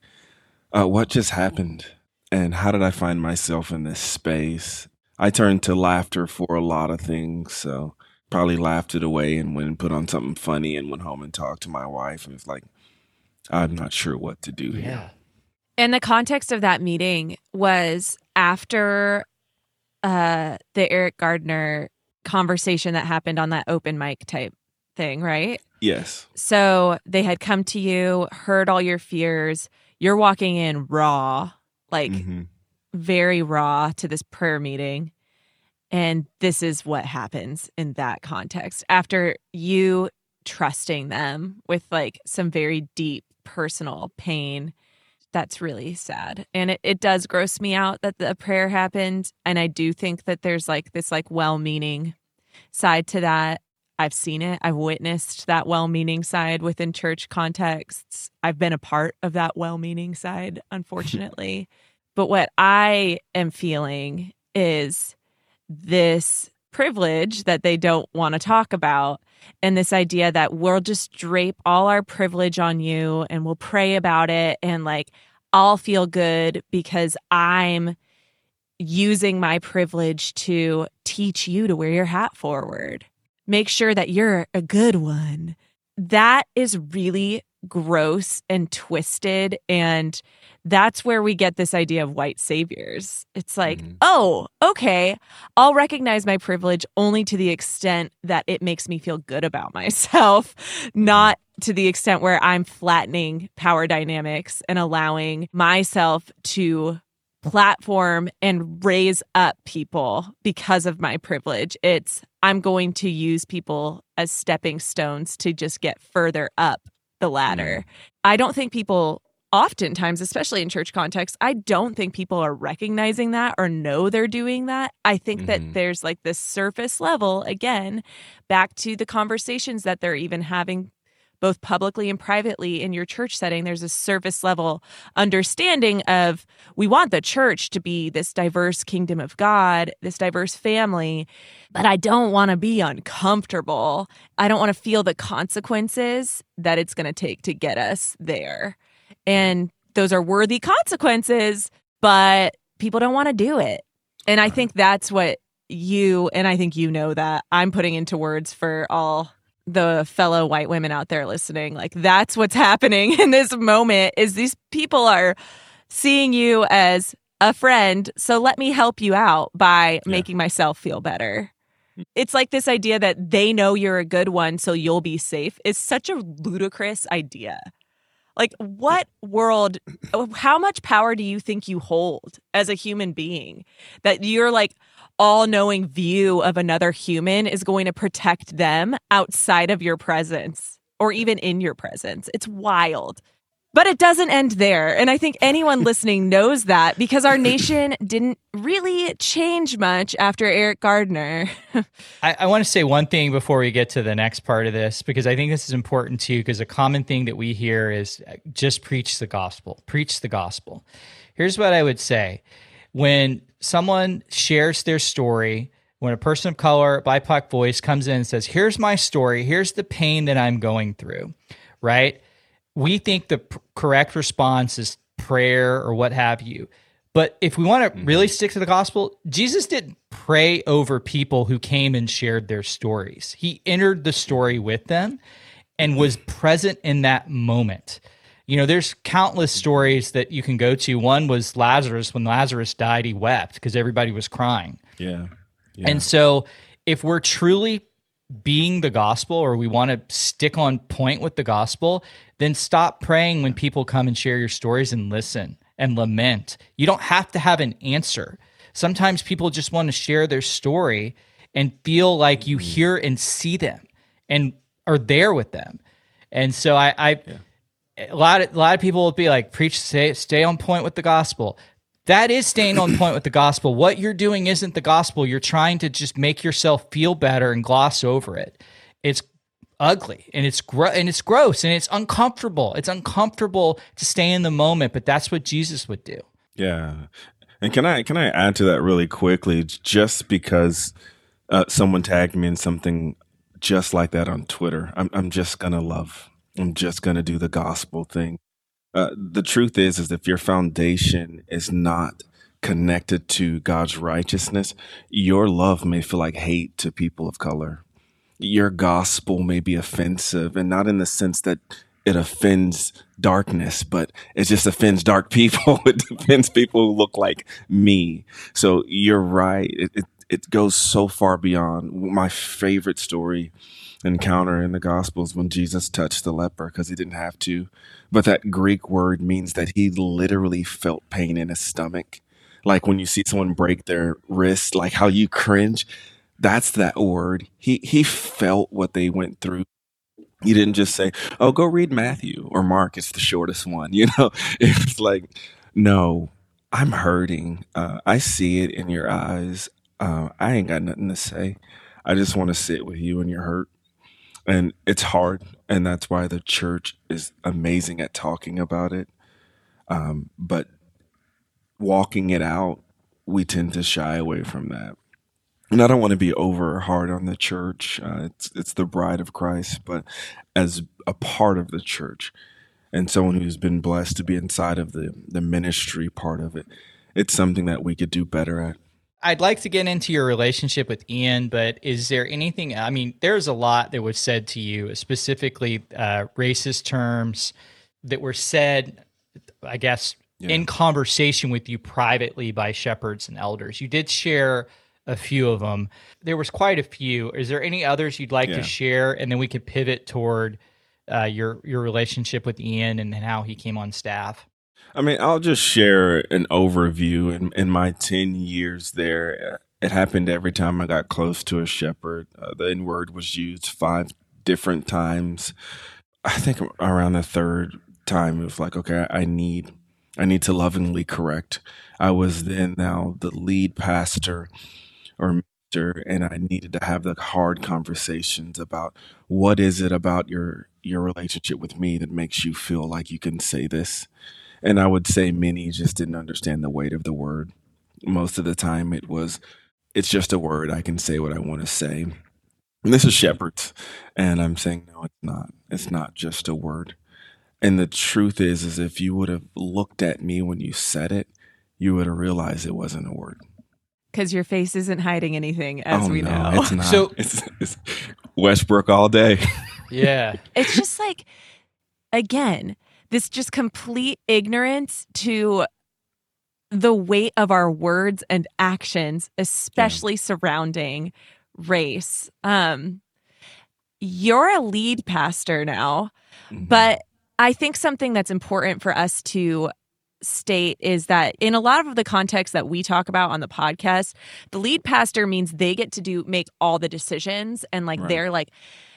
uh, "What just happened?" And how did I find myself in this space? I turned to laughter for a lot of things. So probably laughed it away and went and put on something funny and went home and talked to my wife and was like, "I'm not sure what to do here." Yeah. And the context of that meeting was after uh the Eric Garner conversation that happened on that open mic type thing, right? Yes. So they had come to you, heard all your fears. You're walking in raw, like hmm very raw to this prayer meeting. And this is what happens in that context after you trusting them with like some very deep personal pain that's really sad. And it, it does gross me out that the prayer happened. And I do think that there's like this like well meaning side to that. I've seen it. I've witnessed that well meaning side within church contexts. I've been a part of that well meaning side, unfortunately. [LAUGHS] but what I am feeling is this privilege that they don't want to talk about and this idea that we'll just drape all our privilege on you and we'll pray about it and like I'll feel good because I'm using my privilege to teach you to wear your hat forward. Make sure that you're a good one. That is really gross and twisted and that's where we get this idea of white saviors. It's like, mm-hmm. oh, okay, I'll recognize my privilege only to the extent that it makes me feel good about myself, [LAUGHS] mm-hmm. not to the extent where I'm flattening power dynamics and allowing myself to platform and raise up people because of my privilege. It's I'm going to use people as stepping stones to just get further up the ladder. Mm. I don't think people oftentimes, especially in church context, I don't think people are recognizing that or know they're doing that. I think mm-hmm. that there's like this surface level, again, back to the conversations that they're even having both publicly and privately in your church setting there's a surface level understanding of we want the church to be this diverse kingdom of god this diverse family but i don't want to be uncomfortable i don't want to feel the consequences that it's going to take to get us there and those are worthy consequences, but people don't want to do it. And I think that's what you, and I think you know that I'm putting into words for all the fellow white women out there listening. Like that's what's [LAUGHS] happening in this moment is these people are seeing you as a friend. So let me help you out by yeah. making myself feel better. It's like this idea that they know you're a good one, so you'll be safe is such a ludicrous idea. Like, what world, how much power do you think you hold as a human being that you're like, all knowing view of another human is going to protect them outside of your presence or even in your presence. It's wild. But it doesn't end there. And I think anyone [LAUGHS] listening knows that because our nation didn't really change much after Eric Garner. [LAUGHS] I, I want to say one thing before we get to the next part of this, because I think this is important too, because a common thing that we hear is uh, just preach the gospel, preach the gospel. Here's what I would say when someone shares their story, when a person of color, BIPOC voice comes in and says, Here's my story, here's the pain that I'm going through, right? We think the p- correct response is prayer or what have you. But if we want to mm-hmm. really stick to the gospel, Jesus didn't pray over people who came and shared their stories. He entered the story with them and was present in that moment. You know, there's countless stories that you can go to. One was Lazarus. When Lazarus died, he wept because everybody was crying. Yeah. yeah. And so, if we're truly being the gospel or we want to stick on point with the gospel, then stop praying when people come and share your stories and listen and lament. You don't have to have an answer. Sometimes people just want to share their story and feel like you mm-hmm. hear and see them and are there with them. And so I, I yeah. a lot of a lot of people will be like, preach, stay, stay on point with the gospel. That is staying on point with the gospel. What you're doing isn't the gospel. You're trying to just make yourself feel better and gloss over it. It's ugly and it's and it's gross and it's uncomfortable. It's uncomfortable to stay in the moment, but that's what Jesus would do. Yeah. And can I can I add to that really quickly just because uh, someone tagged me in something just like that on Twitter. I'm I'm just going to love. I'm just going to do the gospel thing. Uh, the truth is, is if your foundation is not connected to God's righteousness, your love may feel like hate to people of color. Your gospel may be offensive, and not in the sense that it offends darkness, but it just offends dark people. [LAUGHS] it offends people who look like me. So you're right. It, it, it goes so far beyond my favorite story encounter in the Gospels when Jesus touched the leper because he didn't have to. But that Greek word means that he literally felt pain in his stomach. Like when you see someone break their wrist, like how you cringe. That's that word. He he felt what they went through. He didn't just say, "Oh, go read Matthew or Mark. It's the shortest one." [LAUGHS] You know, it's like, no, I'm hurting. Uh, I see it in your eyes. Uh, I ain't got nothing to say. I just want to sit with you and your hurt. And it's hard. And that's why the church is amazing at talking about it. Um, but walking it out, we tend to shy away from that. And I don't want to be over hard on the church. Uh, it's it's the bride of Christ, but as a part of the church, and someone who's been blessed to be inside of the the ministry part of it, it's something that we could do better at. I'd like to get into your relationship with Ian, but is there anything? I mean, there's a lot that was said to you, specifically uh, racist terms that were said, I guess, yeah. in conversation with you privately by shepherds and elders. You did share a few of them. There was quite a few. Is there any others you'd like yeah. to share, and then we could pivot toward uh, your your relationship with Ian and, and how he came on staff? I mean, I'll just share an overview. In, in my 10 years there, it happened every time I got close to a shepherd. Uh, the N word was used five different times. I think around the third time, it was like, okay, I need, I need to lovingly correct. I was then now the lead pastor or minister, and I needed to have the hard conversations about what is it about your your relationship with me that makes you feel like you can say this and I would say many just didn't understand the weight of the word. Most of the time, it was, it's just a word. I can say what I want to say. And this is shepherds. And I'm saying, no, it's not. It's not just a word. And the truth is, is if you would have looked at me when you said it, you would have realized it wasn't a word. Because your face isn't hiding anything, as oh, we no, know. It's not. So [LAUGHS] it's, it's Westbrook all day. Yeah. [LAUGHS] it's just like, again, this just complete ignorance to the weight of our words and actions, especially yeah. surrounding race. Um, you're a lead pastor now, mm-hmm. but I think something that's important for us to state is that in a lot of the context that we talk about on the podcast, the lead pastor means they get to do make all the decisions and like right. they're like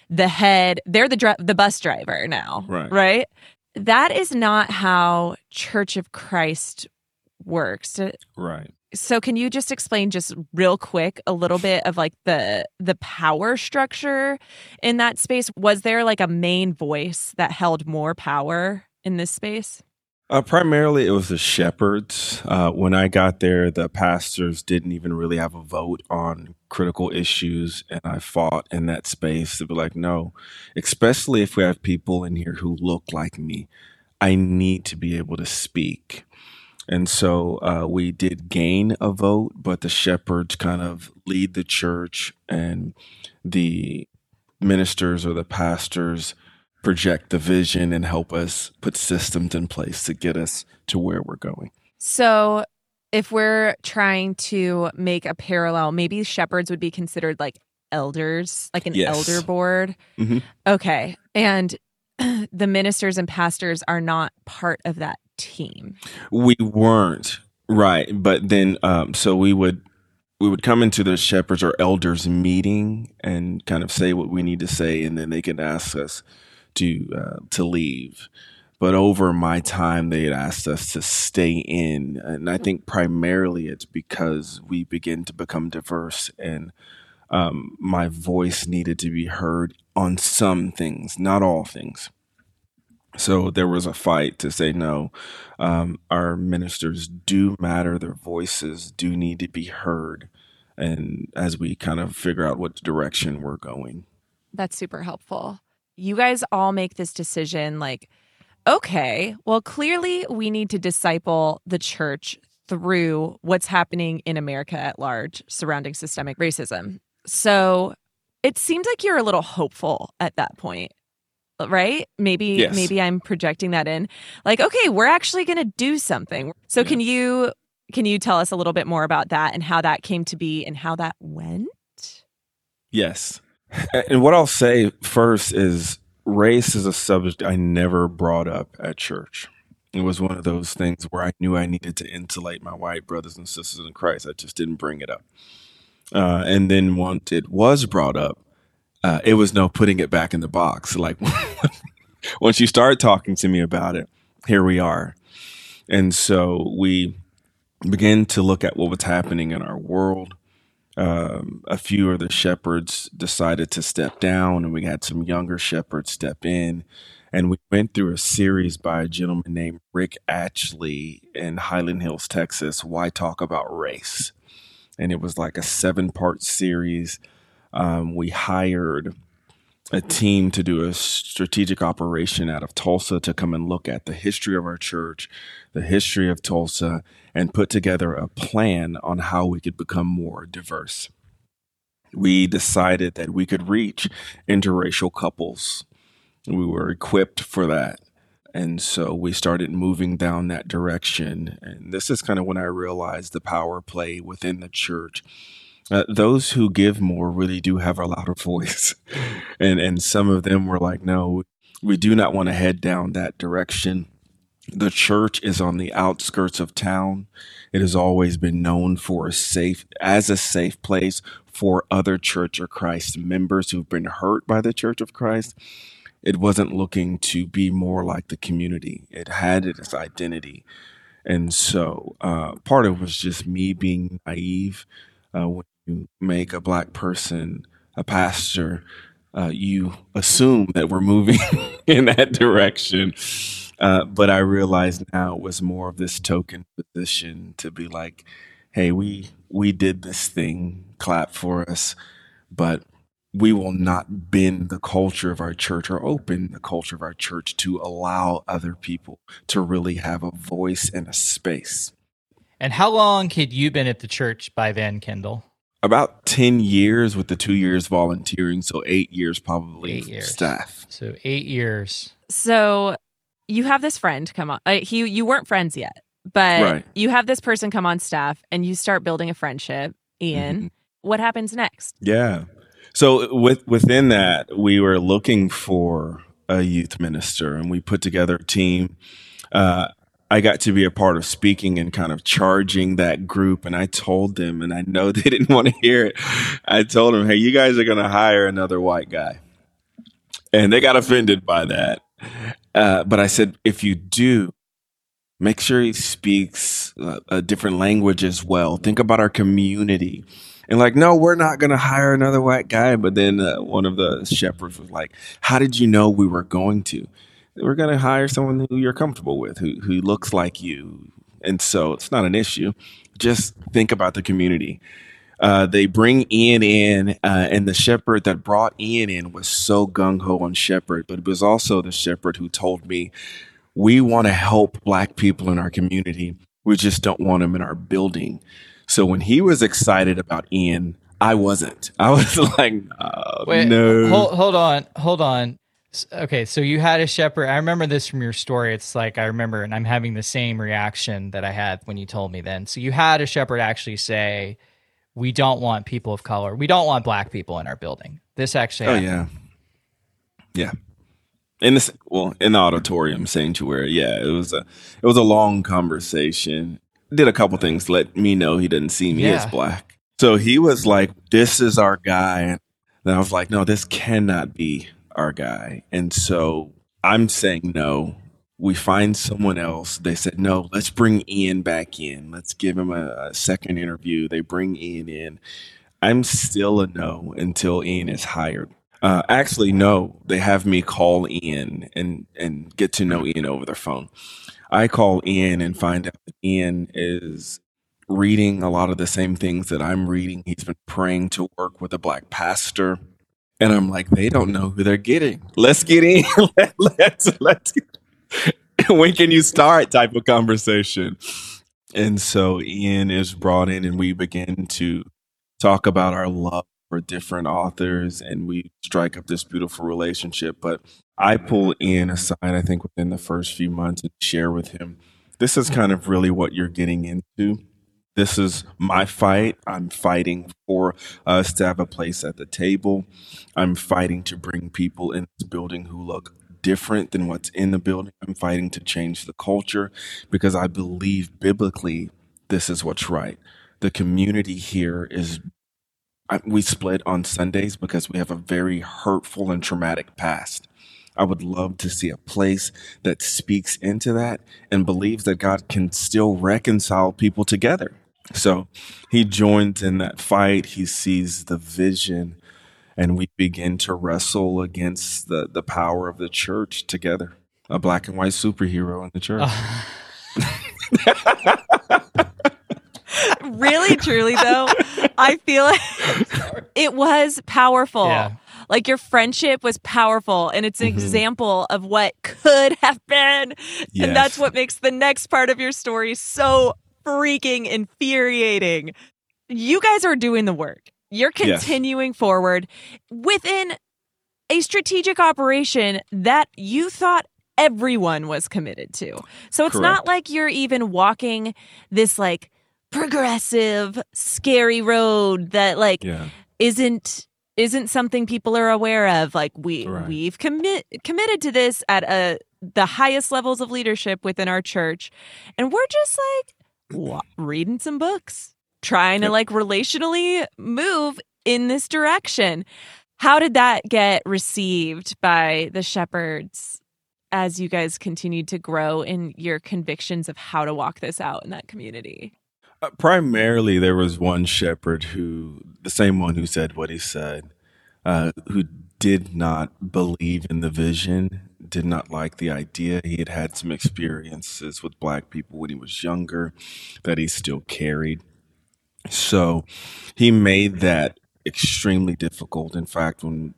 the head, they're the dr- the bus driver now, right? Right? That is not how Church of Christ works. Uh, right. So can you just explain just real quick a little bit of like the the power structure in that space? Was there like a main voice that held more power in this space? Uh, primarily, it was the shepherds. Uh, when I got there, the pastors didn't even really have a vote on critical issues, and I fought in that space to be like, no, especially if we have people in here who look like me, I need to be able to speak. And so uh, we did gain a vote, but the shepherds kind of lead the church, and the ministers or the pastors project the vision and help us put systems in place to get us to where we're going. So, if we're trying to make a parallel, maybe shepherds would be considered like elders, like an yes. elder board. Mm-hmm. Okay. And [CLEARS THROAT] the ministers and pastors are not part of that team. We weren't. Right. But then, um, so we would we would come into the shepherds or elders meeting and kind of say what we need to say, and then they can ask us, to uh, to leave. But over my time, they had asked us to stay in, and I think primarily it's because we begin to become diverse, and um, my voice needed to be heard on some things, not all things. So there was a fight to say no. Um, our ministers do matter; their voices do need to be heard, and as we kind of figure out what direction we're going, that's super helpful you guys all make this decision like, okay, well, clearly we need to disciple the church through what's happening in America at large surrounding systemic racism. So it seems like you're a little hopeful at that point right maybe yes. maybe i'm projecting that in like okay we're actually going to do something so yeah. can you can you tell us a little bit more about that and how that came to be and how that went yes and what I'll say first is race is a subject I never brought up at church. It was one of those things where I knew I needed to insulate my white brothers and sisters in Christ. I just didn't bring it up. Uh, and then once it was brought up, uh, it was no putting it back in the box. Like [LAUGHS] once you start talking to me about it, here we are. And so we began to look at what was happening in our world. Um, a few of the shepherds decided to step down, and we had some younger shepherds step in. And we went through a series by a gentleman named Rick Atchley in Richland Hills, Texas. Why talk about race? And it was like a seven part series. Um, we hired a team to do a strategic operation out of Tulsa to come and look at the history of our church, the history of Tulsa, and put together a plan on how we could become more diverse. We decided that we could reach interracial couples. We were equipped for that. And so we started moving down that direction. And this is kind of when I realized the power play within the church uh, those who give more really do have a louder [LAUGHS] voice, and and some of them were like, no, we do not want to head down that direction. The church is on the outskirts of town. It has always been known for a safe as a safe place for other Church of Christ members who've been hurt by the Church of Christ. It wasn't looking to be more like the community. It had its identity. And so uh, part of it was just me being naive. Uh, when you make a black person a pastor, uh, you assume that we're moving [LAUGHS] in that direction. Uh, but I realize now it was more of this token position to be like, hey, we we did this thing, clap for us, but we will not bend the culture of our church or open the culture of our church to allow other people to really have a voice and a space. And how long had you been at the church by Van Kendall? about 10 years with the two years volunteering so eight years probably eight years. staff so eight years so you have this friend come on uh, he you weren't friends yet but right. you have this person come on staff and you start building a friendship ian mm-hmm. what happens next yeah so with within that we were looking for a youth minister and we put together a team uh, I got to be a part of speaking and kind of charging that group. And I told them, and I know [LAUGHS] they didn't want to hear it. I told them, hey, you guys are going to hire another white guy. And they got offended by that. Uh, but I said, if you do, make sure he speaks a, a different language as well. Think about our community. And like, no, we're not going to hire another white guy. But then uh, one of the shepherds was like, how did you know we were going to? we're going to hire someone who you're comfortable with, who who looks like you, and so it's not an issue. Just think about the community. Uh, they bring Ian in, uh, and the shepherd that brought Ian in was so gung ho on shepherd, but it was also the shepherd who told me, "We want to help Black people in our community. We just don't want them in our building." So when he was excited about Ian, I wasn't. [LAUGHS] I was like, oh, Wait, no. Hold, hold on, hold on. Okay, so you had a shepherd. I remember this from your story. It's like I remember, and I'm having the same reaction that I had when you told me then. So you had a shepherd actually say, "We don't want people of color. We don't want black people in our building." This actually. Oh happened. yeah, yeah. In this, well, in the auditorium sanctuary. Yeah, it was a it was a long conversation. Did a couple things let me know he didn't see me yeah. as black. So he was like, "This is our guy," and I was like, "No, this cannot be." our guy. And so I'm saying no. We find someone else. They said, no, let's bring Ian back in. Let's give him a, a second interview. They bring Ian in. I'm still a no until Ian is hired. Uh, actually, no, they have me call Ian and, and get to know Ian over the phone. I call Ian and find out that Ian is reading a lot of the same things that I'm reading. He's been praying to work with a black pastor. And I'm like, they don't know who they're getting. Let's get in. [LAUGHS] let's let's. [LAUGHS] when can you start? Type of conversation. And so Ian is brought in, and we begin to talk about our love for different authors, and we strike up this beautiful relationship. But I pull Ian aside, I think, within the first few months, and share with him. This is kind of really what you're getting into this is my fight. I'm fighting for us to have a place at the table. I'm fighting to bring people in this building who look different than what's in the building. I'm fighting to change the culture because I believe biblically this is what's right. The community here is we split on Sundays because we have a very hurtful and traumatic past. I would love to see a place that speaks into that and believes that God can still reconcile people together. So he joins in that fight. He sees the vision, and we begin to wrestle against the, the power of the church together. A black and white superhero in the church. [LAUGHS] really, truly, though, I feel like it was powerful. Yeah. Like your friendship was powerful, and it's an Mhm. example of what could have been. Yes. And that's what makes the next part of your story so freaking infuriating. You guys are doing the work. You're Yes. continuing forward within a strategic operation that you thought everyone was committed to. So it's not like you're even walking this like progressive, scary road that like Yeah. isn't isn't something people are aware of like we Right. we've commit committed to this at a the highest levels of leadership within our church and we're just like reading some books trying to like relationally move in this direction how did that get received by the shepherds as you guys continued to grow in your convictions of how to walk this out in that community Uh, primarily, there was one shepherd who, the same one who said what he said, uh, who did not believe in the vision, did not like the idea. He had had some experiences with black people when he was younger that he still carried. So he made that extremely difficult. In fact, when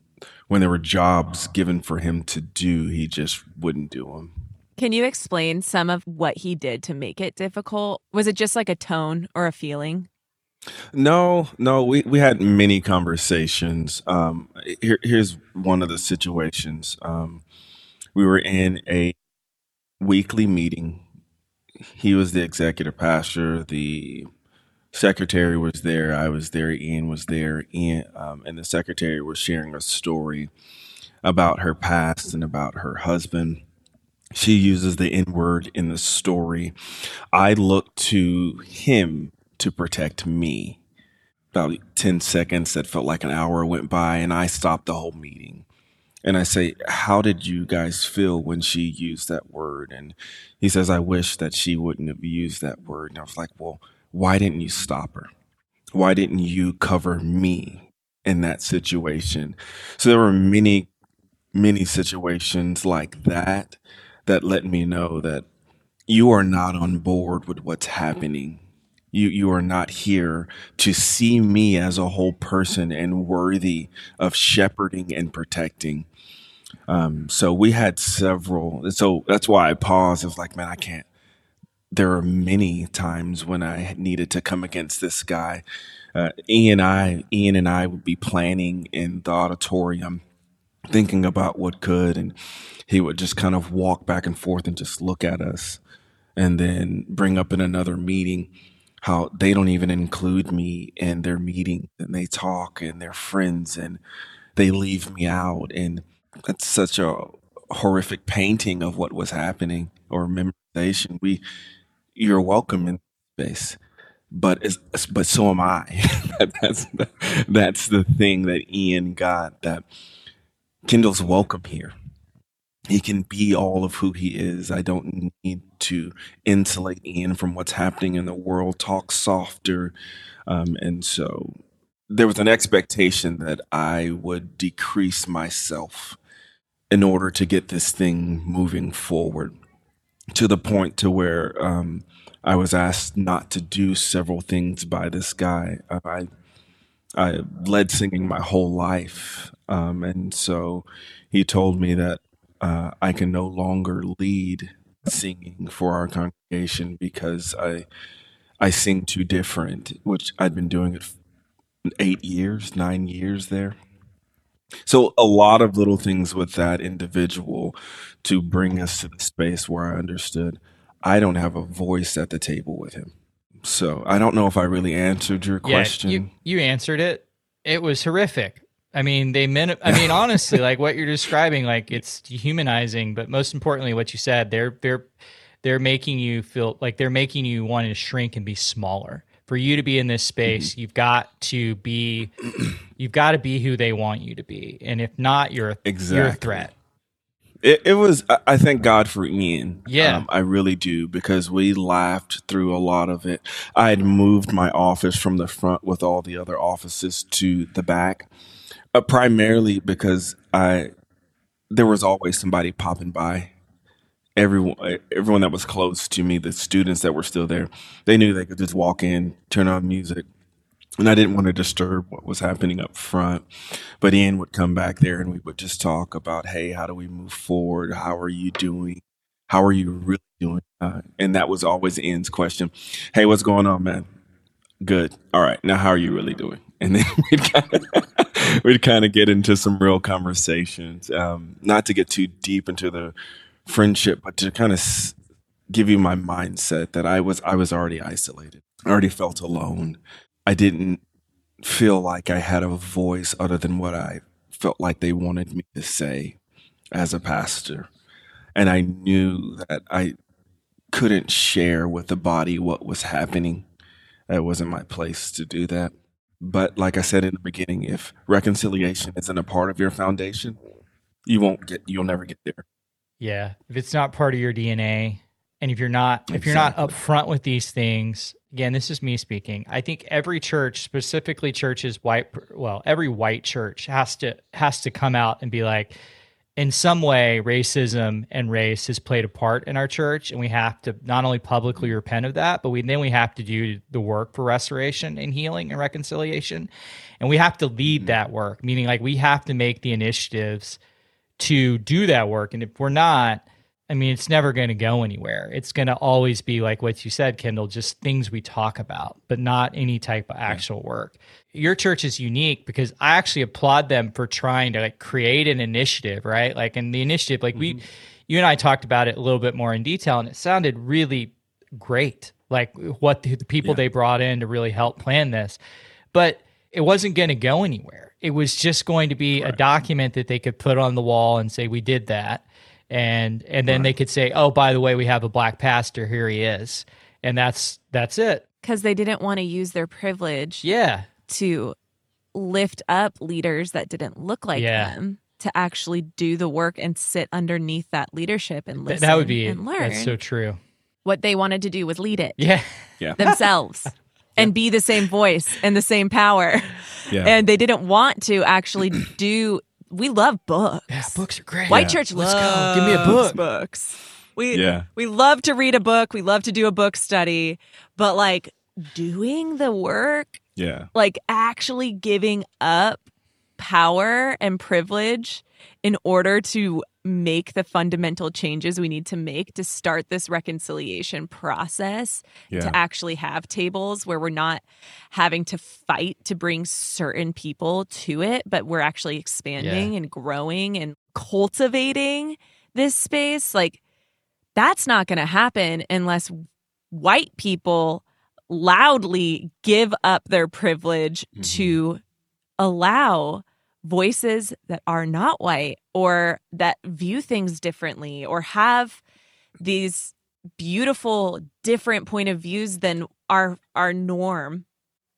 when there were jobs given for him to do, he just wouldn't do them. Can you explain some of what he did to make it difficult? Was it just like a tone or a feeling? No, no, we, we had many conversations. Um, here, here's one of the situations. Um, we were in a weekly meeting. He was the executive pastor. The secretary was there. I was there. Ian was there. Ian, um, and the secretary was sharing a story about her past and about her husband. She uses the N word in the story. I look to him to protect me. About 10 seconds, that felt like an hour went by, and I stopped the whole meeting. And I say, How did you guys feel when she used that word? And he says, I wish that she wouldn't have used that word. And I was like, Well, why didn't you stop her? Why didn't you cover me in that situation? So there were many, many situations like that that let me know that you are not on board with what's happening. You you are not here to see me as a whole person and worthy of shepherding and protecting. Um, so we had several. So that's why I paused. It's like, man, I can't. There are many times when I needed to come against this guy. Uh, Ian, I, Ian, and I would be planning in the auditorium, thinking about what could, and he would just kind of walk back and forth and just look at us, and then bring up in another meeting how they don't even include me in their meeting, and they talk and they're friends, and they leave me out, and that's such a horrific painting of what was happening or memorization. We, you're welcome in space, but it's, but so am I. [LAUGHS] That's the, that's the thing that Ian got. That Kendall's welcome here. He can be all of who he is. I don't need to insulate Ian from what's happening in the world. Talk softer, um, and so there was an expectation that I would decrease myself in order to get this thing moving forward to the point to where um, I was asked not to do several things by this guy. Uh, I I led singing my whole life, um, and so he told me that uh, I can no longer lead singing for our congregation because I I sing too different, which I'd been doing it eight years, nine years there. So a lot of little things with that individual to bring us to the space where I understood I don't have a voice at the table with him. So I don't know if I really answered your question. Yeah, you you answered it. It was horrific. I mean, they meant. I mean, [LAUGHS] honestly, like what you're describing, like it's dehumanizing. But most importantly, what you said, they're they're they're making you feel like they're making you want to shrink and be smaller For you to be in this space, mm-hmm. you've got to be you've got to be who they want you to be. And if not, you're a, you're a threat. It, it was. I- thank God for Ian. Yeah. um, I really do because we laughed through a lot of it. I had moved my office from the front with all the other offices to the back, uh, primarily because I there was always somebody popping by. Everyone, everyone that was close to me, the students that were still there, they knew they could just walk in, turn on music, and I didn't want to disturb what was happening up front. But Ian would come back there and we would just talk about, hey, how do we move forward? How are you doing? How are you really doing? Uh, and that was always Ian's question. Hey, what's going on, man? Good. All right. Now, how are you really doing? [LAUGHS] And then we'd kind of, [LAUGHS] we'd kind of get into some real conversations. Um, not to get too deep into the friendship, but to kind of s- give you my mindset that I was I was already isolated. I already felt alone. I didn't feel like I had a voice other than what I felt like they wanted me to say as a pastor. And I knew that I couldn't share with the body what was happening. That wasn't my place to do that. But like I said in the beginning, if reconciliation isn't a part of your foundation, you won't get you'll never get there. Yeah. If it's not part of your DNA and if you're not if you're not upfront with these things, again, this is me speaking. I think every church, specifically churches white well, every white church has to has to come out and be like in some way racism and race has played a part in our church and we have to not only publicly repent of that but we then we have to do the work for restoration and healing and reconciliation and we have to lead mm-hmm. that work meaning like we have to make the initiatives to do that work. And if we're not, I mean, it's never going to go anywhere. It's going to always be like what you said, Kendall, just things we talk about, but not any type of actual work. Your church is unique because I actually applaud them for trying to like create an initiative, right? Like, and the initiative, like we, mm-hmm. you and I talked about it a little bit more in detail, and it sounded really great. Like what the, the people they brought in to really help plan this, but it wasn't going to go anywhere. It was just going to be a document that they could put on the wall and say we did that, and and then they could say, oh, by the way, we have a black pastor. Here he is, and that's that's it. because they didn't want to use their privilege Yeah, to lift up leaders that didn't look like Yeah. them to actually do the work and sit underneath that leadership and Th- that would be and learn. that's so true. what they wanted to do was lead it Yeah, Yeah. [LAUGHS] themselves [LAUGHS] and be the same voice and the same power. Yeah. And they didn't want to actually do. We love books. yeah, books are great. White Yeah. church Let's loves go. Give me a book. Books. We Yeah. we love to read a book. We love to do a book study, but like doing the work, yeah. like actually giving up power and privilege in order to make the fundamental changes we need to make to start this reconciliation process Yeah. to actually have tables where we're not having to fight to bring certain people to it but we're actually expanding and growing and cultivating this space. Like that's not going to happen unless white people loudly give up their privilege mm-hmm. to allow voices that are not white or that view things differently or have these beautiful different point of views than our our norm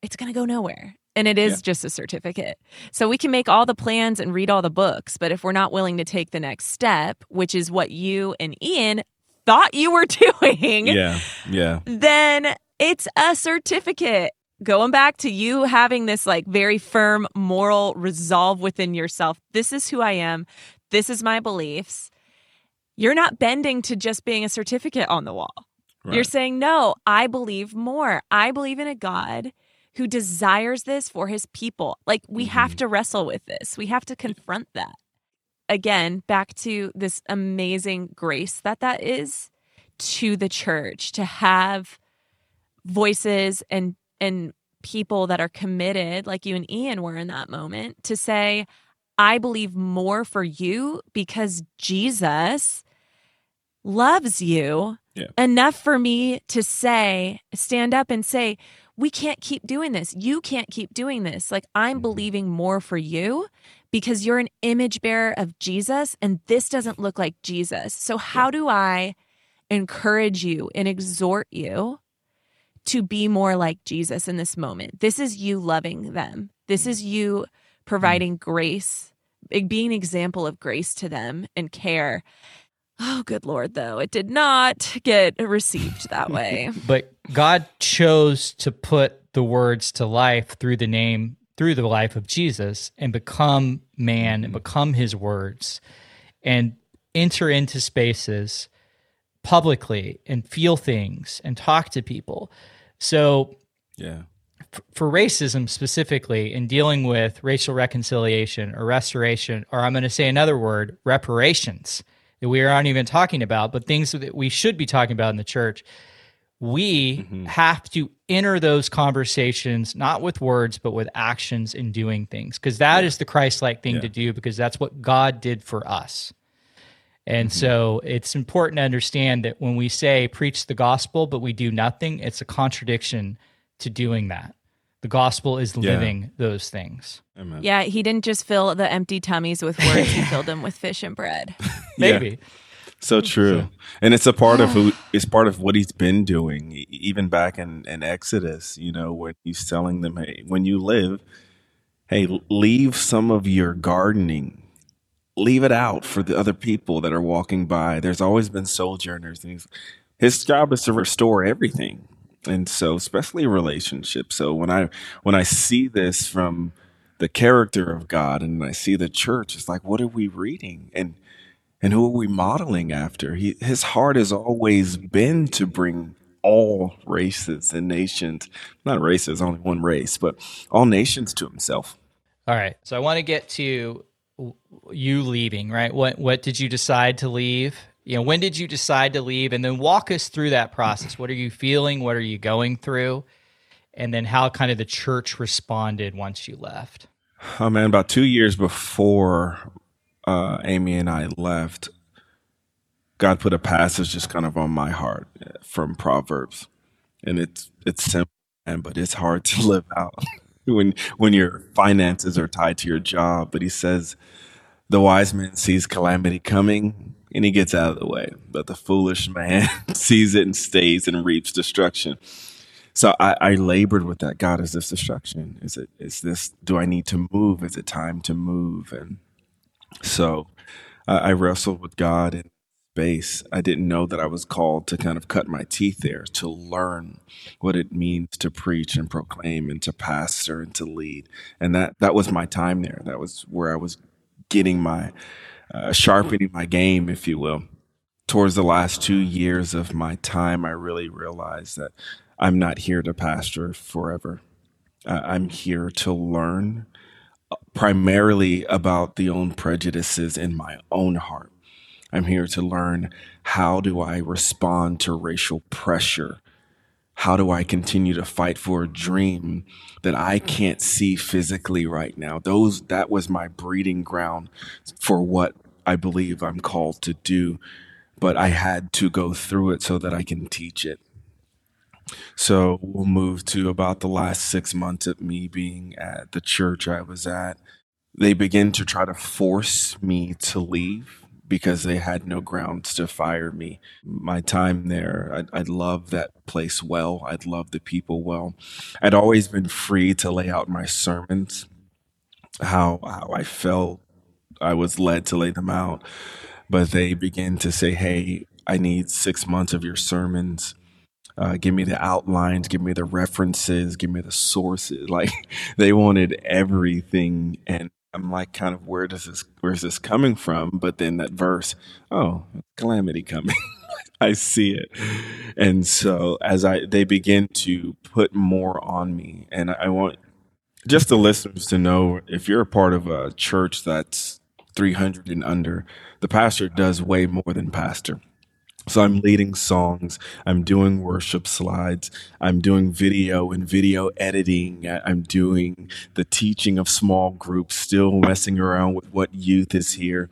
it's going to go nowhere and it is Yeah. just a certificate so we can make all the plans and read all the books but if we're not willing to take the next step which is what you and Ian thought you were [LAUGHS] doing Yeah. Yeah. then it's a certificate. Going back to you having this like very firm moral resolve within yourself. This is who I am. This is my beliefs. You're not bending to just being a certificate on the wall. You're saying, no, I believe more. I believe in a God who desires this for his people. Like, we have mm-hmm. to wrestle with this, we have to confront that. Again, back to this amazing grace that that is to the church to have voices and and people that are committed like you and Ian were in that moment to say I believe more for you because Jesus loves you Yeah. enough for me to say, stand up and say, we can't keep doing this. You can't keep doing this. Like, I'm mm-hmm. believing more for you because you're an image bearer of Jesus and this doesn't look like Jesus. So, how do I encourage you and exhort you to be more like Jesus in this moment. This is you loving them. This mm. is you providing grace, being an example of grace to them and care. Oh, good Lord, though, it did not get received that [LAUGHS] way. but God chose to put the words to life through the name, through the life of Jesus and become man and mm. become his words and enter into spaces publicly and feel things and talk to people. So, yeah. f- for racism specifically, in dealing with racial reconciliation or restoration, or I'm going to say another word, reparations, that we aren't even talking about, but things that we should be talking about in the church, we mm-hmm. have to enter those conversations not with words but with actions and doing things because that yeah. is the christ-like thing yeah. to do because that's what god did for us and mm-hmm. so it's important to understand that when we say preach the gospel but we do nothing it's a contradiction to doing that the gospel is living yeah. those things Amen. yeah he didn't just fill the empty tummies with words he [LAUGHS] filled them with fish and bread [LAUGHS] maybe so true. And it's a part of who it's part of what he's been doing, even back in, in Exodus, you know, when he's telling them, hey, when you live, hey, leave some of your gardening, leave it out for the other people that are walking by. There's always been sojourners. And his job is to restore everything. And so, especially relationships. So when I when I see this from the character of God and I see the church, it's like, what are we reading? And and who are we modeling after? He, his heart has always been to bring all races and nations, not races, only one race, but all nations to himself. All right. So I want to get to you leaving, right? What what did you decide to leave? You know, when did you decide to leave? And then walk us through that process. What are you feeling? What are you going through? And then how kind of the church responded once you left. Oh man, about two years before uh, Amy and I left, God put a passage just kind of on my heart from Proverbs, and it's it's simple, but it's hard to [LAUGHS] live out when when your finances are tied to your job. But He says, "The wise man sees calamity coming." And he gets out of the way, but the foolish [LAUGHS] man [LAUGHS] sees it and stays and reaps destruction. So I, I labored with that. God, is this destruction? Is it? Is this? Do I need to move? Is it time to move? And so uh, I wrestled with God in space. I didn't know that I was called to kind of cut my teeth there, to learn what it means to preach and proclaim and to pastor and to lead. And that, that was my time there. That was where I was getting my, uh, sharpening my game, if you will. Towards the last two years of my time, I really realized that I'm not here to pastor forever. Uh, I'm here to learn primarily about the own prejudices in my own heart. I'm here to learn how do I respond to racial pressure? How do I continue to fight for a dream that I can't see physically right now? Those that was my breeding ground for what I believe I'm called to do, but I had to go through it so that I can teach it. So we'll move to about the last six months of me being at the church I was at. They begin to try to force me to leave because they had no grounds to fire me. My time there, I, I love that place well. I'd love the people well. I'd always been free to lay out my sermons, how how I felt. I was led to lay them out, but they began to say, "Hey, I need six months of your sermons." uh, give me the outlines, give me the references, give me the sources. [LAUGHS] Like they wanted everything, and I'm like, kind of, where does this, where's this coming from? But then that verse, oh, calamity coming. [LAUGHS] I see it, and so as I they begin to put more on me, and I want just the listeners to know if you're a part of a church that's 300 and under, the pastor does way more than pastor. So I'm leading songs, I'm doing worship slides, I'm doing video and video editing, I'm doing the teaching of small groups, still messing around with what youth is here.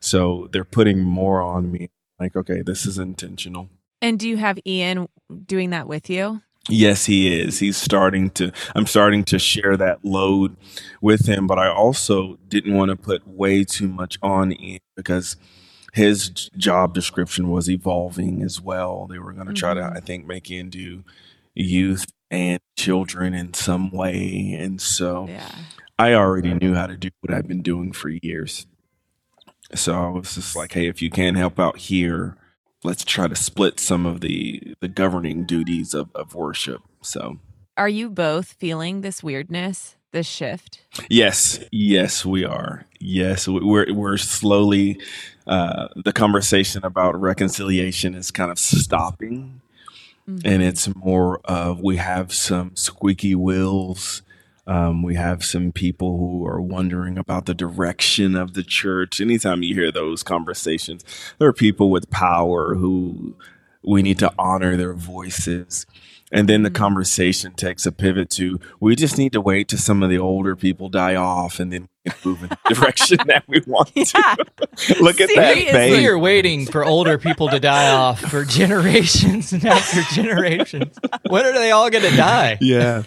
So they're putting more on me. Like, okay, this is intentional. And do you have Ian doing that with you? Yes, he is. He's starting to, I'm starting to share that load with him, but I also didn't want to put way too much on Ian because his job description was evolving as well. They were going to try to, mm-hmm. I think, make him do youth and children in some way. And so Yeah. I already knew how to do what I've been doing for years. So I was just like, hey, if you can't help out here, let's try to split some of the the governing duties of, of worship. So Are you both feeling this weirdness, this shift? yes, yes, we are. Yes, we're we're slowly uh, the conversation about reconciliation is kind of stopping, and it's more of we have some squeaky wheels. Um, we have some people who are wondering about the direction of the church. Anytime you hear those conversations, there are people with power who we need to honor their voices. And then the conversation takes a pivot to we just need to wait till some of the older people die off and then can move in the [LAUGHS] direction that we want Yeah. to. [LAUGHS] Look at that Seriously. We are waiting for older people to die off for [LAUGHS] generations and after generations. When are they all going to die? yeah.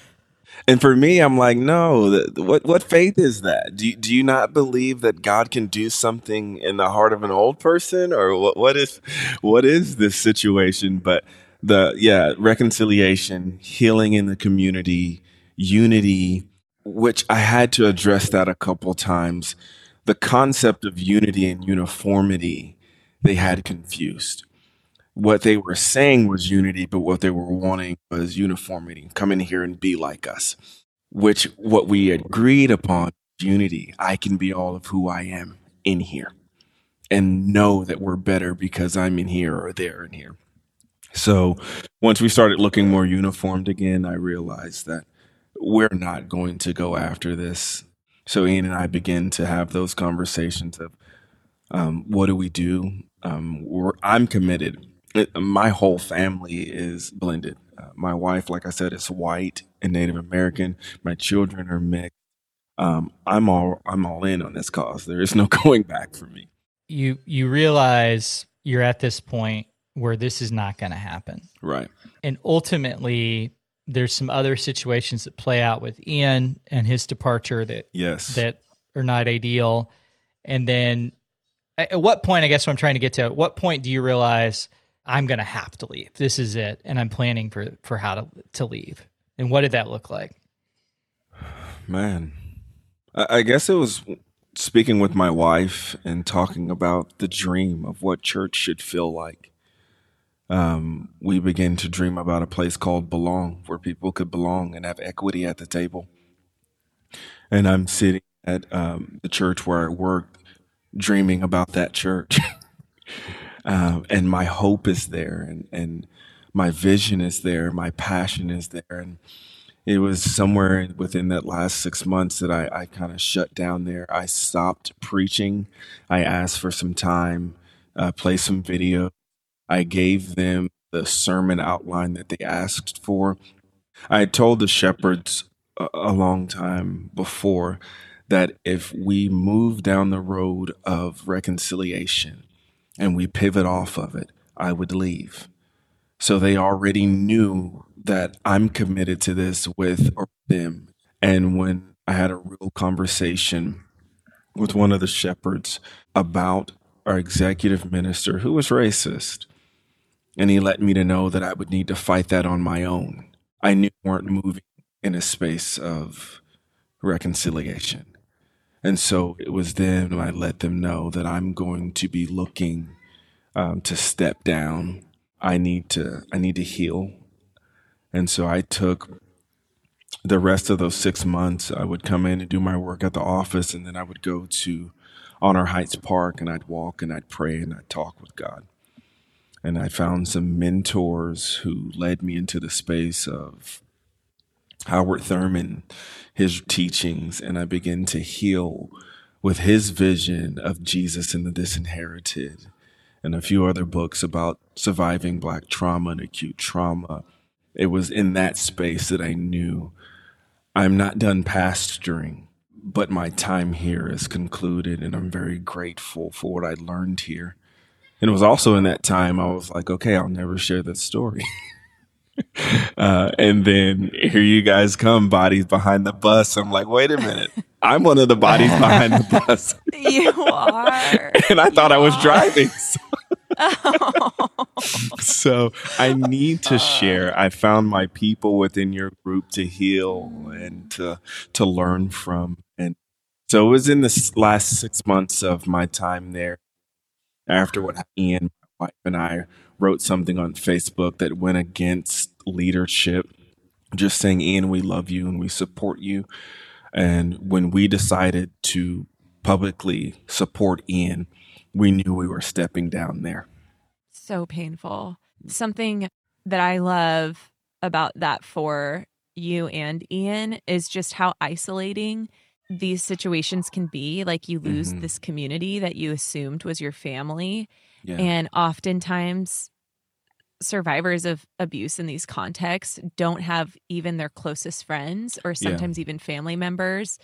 And for me, I'm like, no. th- What what faith is that? Do you, do you not believe that God can do something in the heart of an old person, or what? What is what is this situation? But the yeah, reconciliation, healing in the community, unity, which I had to address that a couple times. The concept of unity and uniformity, they had confused what they were saying was unity, but what they were wanting was uniformity. Come in here and be like us. Which what we agreed upon unity. I can be all of who I am in here and know that we're better because I'm in here or they're in here. So once we started looking more uniformed again, I realized that we're not going to go after this. So Ian and I begin to have those conversations of um, what do we do? Um, we're, I'm committed. It- my whole family is blended. Uh, my wife, like I said, is white and Native American. My children are mixed. Um, I'm all I'm all in on this cause. There is no [LAUGHS] going back for me. You you realize you're at this point where this is not going to happen. Right. and ultimately there's some other situations that play out with Ian and his departure that Yes. that are not ideal. And then at at what point I guess what I'm trying to get to at what point do you realize I'm going to have to leave? This is it and I'm planning for for how to to leave. And what did that look like? [SIGHS] Man, I, I guess it was speaking with my wife and talking about the dream of what church should feel like. Um, we began to dream about a place called Belong, where people could belong and have equity at the table. And I'm sitting at um, the church where I work, dreaming about that church. [LAUGHS] um, and my hope is there, and, and my vision is there, my passion is there. And it was somewhere within that last six months that I, I kind of shut down there. I stopped preaching. I asked for some time, uh, play some video. I gave them the sermon outline that they asked for. I had told the shepherds a, a long time before that if we move down the road of reconciliation and we pivot off of it, I would leave. So they already knew that I'm committed to this with them. And when I had a real conversation with one of the shepherds about our executive minister who was racist, and he let me to know that I would need to fight that on my own. I knew we weren't moving in a space of reconciliation. And so it was then I let them know that I'm going to be looking um, to step down. I need to I need to heal. And so I took the rest of those six months. I would come in and do my work at the office, and then I would go to Honor Heights Park and I'd walk and I'd pray and I'd talk with God. And I found some mentors who led me into the space of Howard Thurman, his teachings, and I began to heal with his vision of Jesus and the disinherited, and a few other books about surviving Black trauma and acute trauma. It was in that space that I knew I'm not done pastoring, but my time here is concluded, and I'm very grateful for what I learned here. And it was also in that time I was like, okay, I'll never share this story. [LAUGHS] Uh, and then here you guys come, bodies behind the bus. I'm like, wait a minute. [LAUGHS] I'm one of the bodies behind the [LAUGHS] bus. You are. And I thought You I was are. driving. So- Oh. so I need to share. I found my people within your group to heal and to to learn from. And so it was in the last six months of my time there. After what Ian, my wife, and I wrote something on Facebook that went against leadership, just saying, Ian, we love you and we support you. And when we decided to publicly support Ian, we knew we were stepping down there. So painful. Something that I love about that for you and Ian is just how isolating these situations can be. Like you lose mm-hmm. this community that you assumed was your family. Yeah. And oftentimes, survivors of abuse in these contexts don't have even their closest friends or sometimes yeah. even family members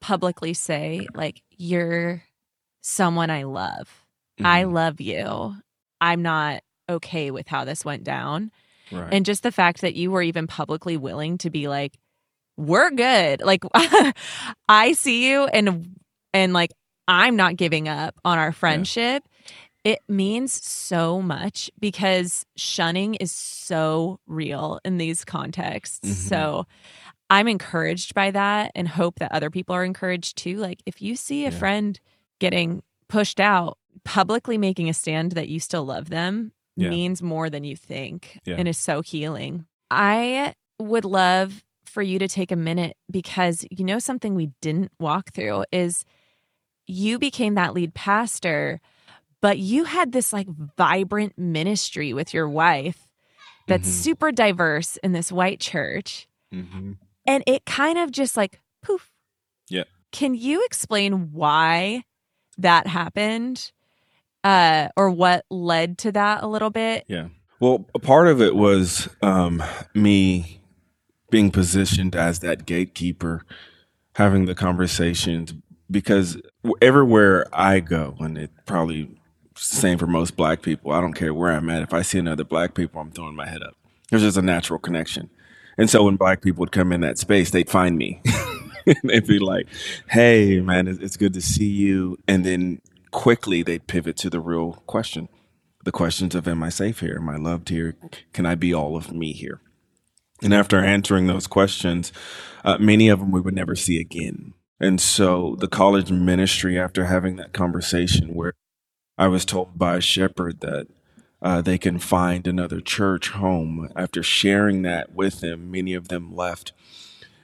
publicly say, like, you're someone I love. Mm-hmm. I love you. I'm not okay with how this went down. Right. And just the fact that you were even publicly willing to be like, we're good. Like [LAUGHS] I see you and and like I'm not giving up on our friendship. Yeah. It means so much because shunning is so real in these contexts. Mm-hmm. So I'm encouraged by that and hope that other people are encouraged too. Like if you see a yeah. friend getting pushed out, publicly making a stand that you still love them yeah. means more than you think and is so healing. I would love for you to take a minute because you know something we didn't walk through is you became that lead pastor, but you had this like vibrant ministry with your wife that's mm-hmm. super diverse in this white church. Mm-hmm. And it kind of just like poof. Yeah. Can you explain why that happened? Uh, or what led to that a little bit? Yeah. Well, a part of it was um, me being positioned as that gatekeeper, having the conversations because everywhere I go, and it probably same for most black people. I don't care where I'm at. If I see another black people, I'm throwing my head up. There's just a natural connection. And so when black people would come in that space, they'd find me. [LAUGHS] they'd be like, "Hey, man, it's good to see you." And then quickly they'd pivot to the real question: the questions of, "Am I safe here? Am I loved here? Can I be all of me here?" And after answering those questions, uh, many of them we would never see again. And so the college ministry, after having that conversation where I was told by a shepherd that uh, they can find another church home, after sharing that with them, many of them left.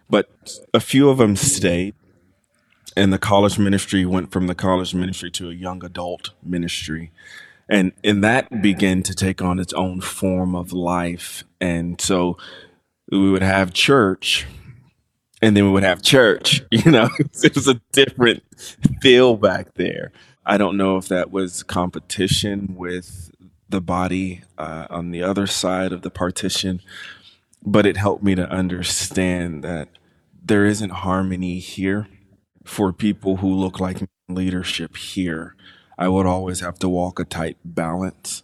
But a few of them stayed. And the college ministry went from the college ministry to a young adult ministry and and that began to take on its own form of life and so we would have church and then we would have church. [LAUGHS] You know, it was a different feel back there. I don't know if that was competition with the body uh, on the other side of the partition, but it helped me to understand that there isn't harmony here for people who look like leadership here. I would always have to walk a tight balance,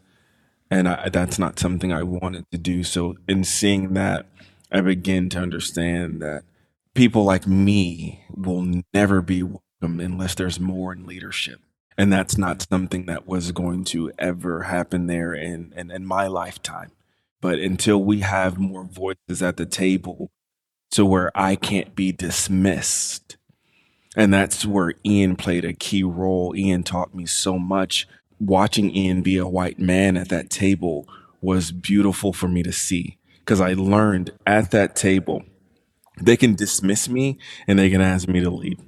and I, that's not something I wanted to do. So, in seeing that, I begin to understand that people like me will never be welcome unless there's more in leadership. And that's not something that was going to ever happen there in, in, in my lifetime. But until we have more voices at the table to where I can't be dismissed. And that's where Ian played a key role. Ian taught me so much. Watching Ian be a white man at that table was beautiful for me to see because I learned at that table they can dismiss me and they can ask me to leave.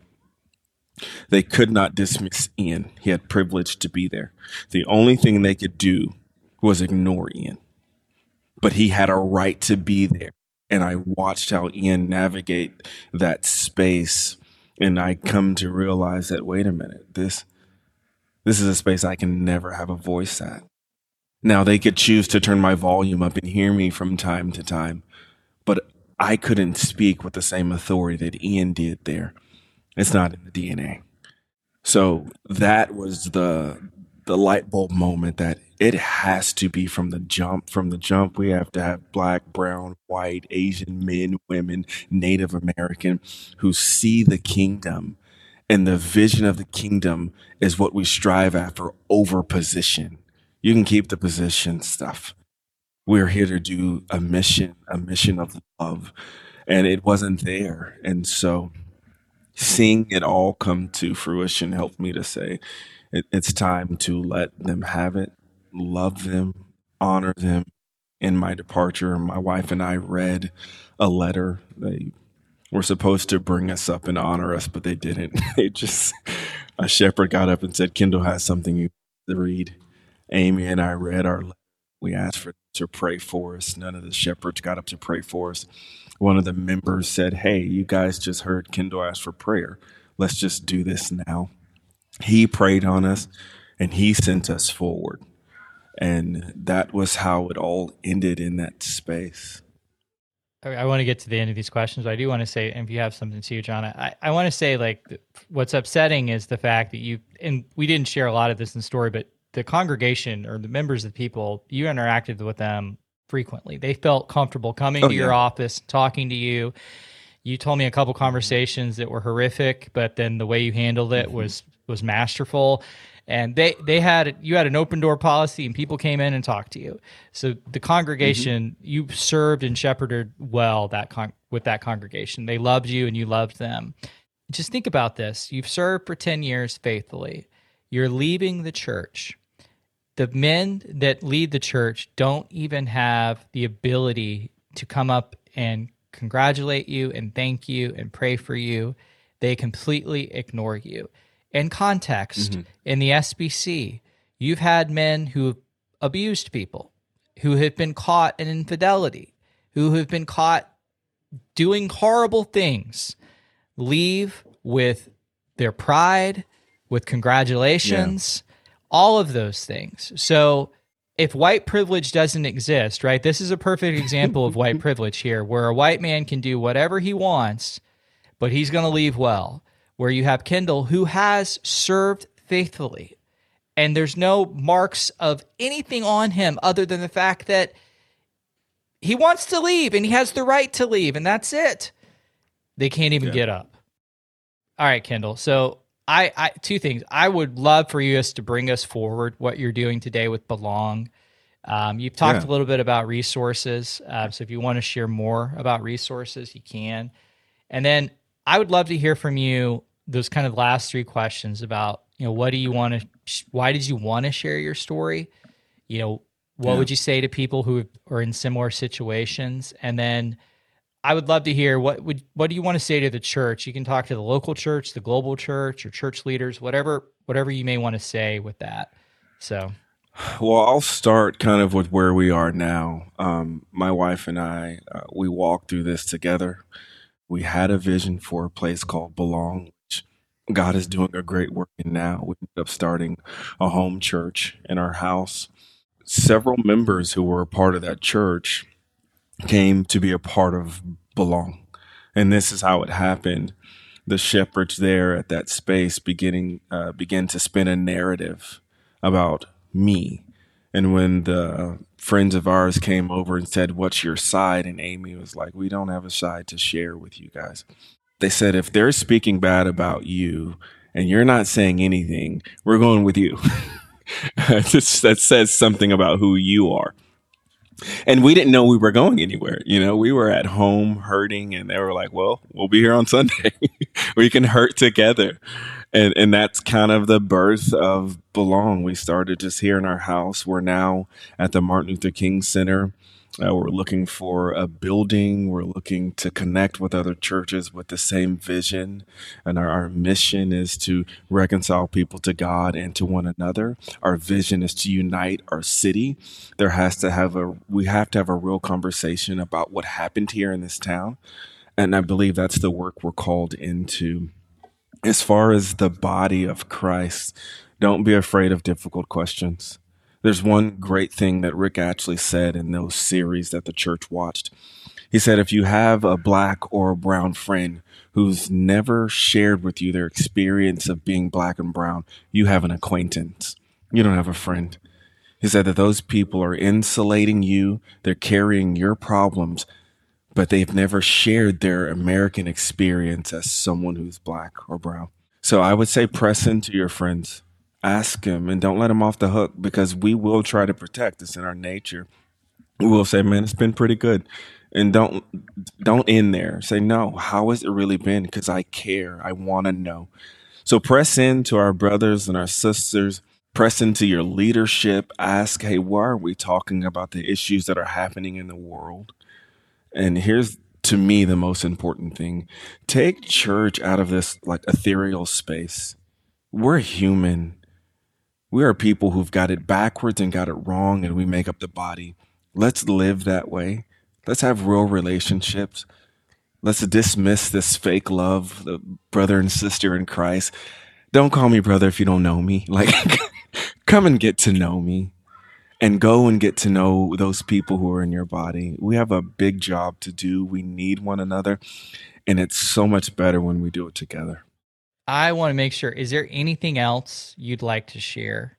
They could not dismiss Ian. He had privilege to be there. The only thing they could do was ignore Ian. But he had a right to be there. And I watched how Ian navigate that space. And I come to realize that wait a minute, this this is a space I can never have a voice at. Now they could choose to turn my volume up and hear me from time to time, but I couldn't speak with the same authority that Ian did there. It's not in the DNA. So that was the the light bulb moment that it has to be from the jump. From the jump, we have to have black, brown, white, Asian men, women, Native American who see the kingdom. And the vision of the kingdom is what we strive after over position You can keep the position stuff. We're here to do a mission, a mission of love. And it wasn't there. And so seeing it all come to fruition helped me to say, it, it's time to let them have it, love them, honor them. In my departure, my wife and I read a letter. They were supposed to bring us up and honor us, but they didn't. [LAUGHS] They just, a shepherd got up and said, Kendall has something you to read. Amy and I read our. We asked for to pray for us. None of the shepherds got up to pray for us. One of the members said, Hey, you guys just heard Kendall ask for prayer. Let's just do this now. He prayed on us and he sent us forward. And that was how it all ended in that space. I want to get to the end of these questions, but I do want to say, and if you have something to you, John, I, I want to say, like, what's upsetting is the fact that you, and we didn't share a lot of this in the story, but the congregation or the members of the people, you interacted with them frequently. They felt comfortable coming Oh, to your office, talking to you. You told me a couple conversations that were horrific, but then the way you handled it Mm-hmm. was was masterful. And they they had you had an open door policy, and people came in and talked to you. So the congregation Mm-hmm. you served and shepherded well that con- with that congregation. They loved you, and you loved them. Just think about this: you've served for ten years faithfully. You're leaving the church the men that lead the church don't even have the ability to come up and congratulate you and thank you and pray for you. They completely ignore you. In context, mm-hmm. in the SBC, you've had men who have abused people, who have been caught in infidelity, who have been caught doing horrible things, leave with their pride, with congratulations, all of those things. So if white privilege doesn't exist, right? This is a perfect example of white [LAUGHS] privilege here, where a white man can do whatever he wants, but he's going to leave well. Where you have Kendall, who has served faithfully, and there's no marks of anything on him other than the fact that he wants to leave and he has the right to leave, and that's it. They can't even Yeah. get up. All right, Kendall. So I, I two things. I would love for you to bring us forward what you're doing today with Belong. Um, you've talked Yeah. a little bit about resources. Uh, so if you want to share more about resources, you can. And then I would love to hear from you those kind of last three questions about you know what do you want to sh- why did you want to share your story you know what Yeah. would you say to people who are in similar situations and then i would love to hear what would what do you want to say to the church you can talk to the local church the global church or church leaders whatever whatever you may want to say with that so Well, I'll start kind of with where we are now. Um, my wife and I, uh, we walked through this together. We had a vision for a place called Belong, which God is doing a great work in now. We ended up starting a home church in our house. Several members who were a part of that church came to be a part of Belong. And this is how it happened. The shepherds there at that space beginning uh, began to spin a narrative about me. And when the friends of ours came over and said, What's your side? And Amy was like, We don't have a side to share with you guys. They said, If they're speaking bad about you and you're not saying anything, we're going with you. [LAUGHS] That says something about who you are. And we didn't know we were going anywhere. You know, we were at home hurting, and they were like, "Well, we'll be here on [LAUGHS] Sunday. we can hurt together." And and that's kind of the birth of Belong. We started just here in our house. We're now at the Martin Luther King Center. Uh, we're looking for a building. We're looking to connect with other churches with the same vision. And our, our mission is to reconcile people to God and to one another. Our vision is to unite our city. There has to have a, we have to have a real conversation about what happened here in this town. And I believe that's the work we're called into. As far as the body of Christ, don't be afraid of difficult questions. There's one great thing that Rick actually said in those series that the church watched. He said, if you have a black or a brown friend who's never shared with you their experience of being black and brown, you have an acquaintance. You don't have a friend. He said that those people are insulating you, they're carrying your problems, but they've never shared their American experience as someone who's black or brown. So I would say press into your friends. Ask him and don't let him off the hook because we will try to protect. It's in our nature. We will say, man, it's been pretty good. And don't don't end there. Say, no, how has it really been? Because I care. I want to know. So press into our brothers and our sisters. Press into your leadership. Ask, hey, why are we talking about the issues that are happening in the world? And here's to me the most important thing take church out of this like ethereal space we're human we are people who've got it backwards and got it wrong and we make up the body let's live that way let's have real relationships let's dismiss this fake love the brother and sister in christ don't call me brother if you don't know me [LAUGHS] like come and get to know me and go and get to know those people who are in your body. We have a big job to do. We need one another. And it's so much better when we do it together. I want to make sure is there anything else you'd like to share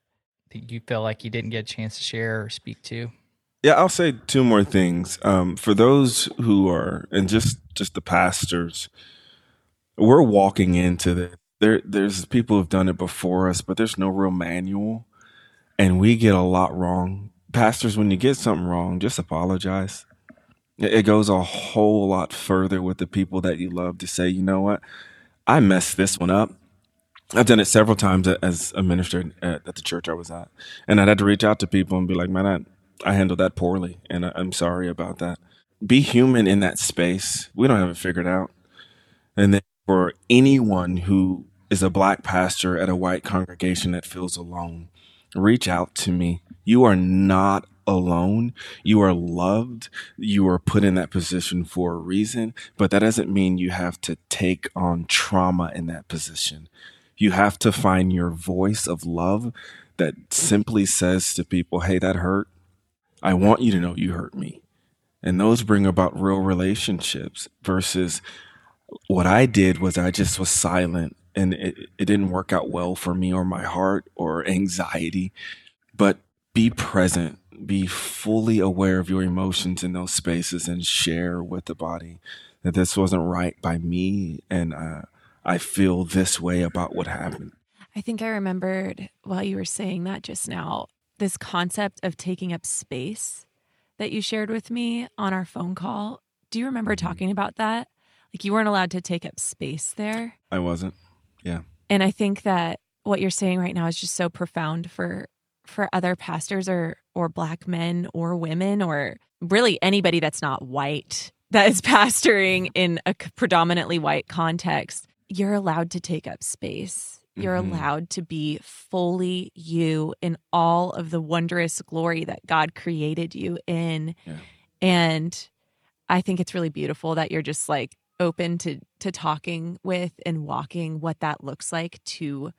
that you feel like you didn't get a chance to share or speak to? Yeah, I'll say two more things. Um, for those who are, and just just the pastors, we're walking into the there. There's people who've done it before us, but there's no real manual and we get a lot wrong. Pastors, when you get something wrong, just apologize. It goes a whole lot further with the people that you love to say, you know what, I messed this one up. I've done it several times as a minister at, at the church I was at, and I'd had to reach out to people and be like, man, I, I handled that poorly, and I, I'm sorry about that. Be human in that space. We don't have it figured out. And then for anyone who is a black pastor at a white congregation that feels alone, reach out to me. You are not alone. You are loved. You are put in that position for a reason, but that doesn't mean you have to take on trauma in that position. You have to find your voice of love that simply says to people, Hey, that hurt. I want you to know you hurt me. And those bring about real relationships versus what I did was I just was silent and it, it didn't work out well for me or my heart or anxiety. But be present, be fully aware of your emotions in those spaces and share with the body that this wasn't right by me. And uh, I feel this way about what happened. I think I remembered while you were saying that just now, this concept of taking up space that you shared with me on our phone call. Do you remember mm-hmm. talking about that? Like you weren't allowed to take up space there? I wasn't. Yeah. And I think that what you're saying right now is just so profound for for other pastors or or black men or women or really anybody that's not white that is [LAUGHS] pastoring in a predominantly white context. You're allowed to take up space. You're mm-hmm. allowed to be fully you in all of the wondrous glory that God created you in. Yeah. And I think it's really beautiful that you're just like, open to to talking with and walking what that looks like to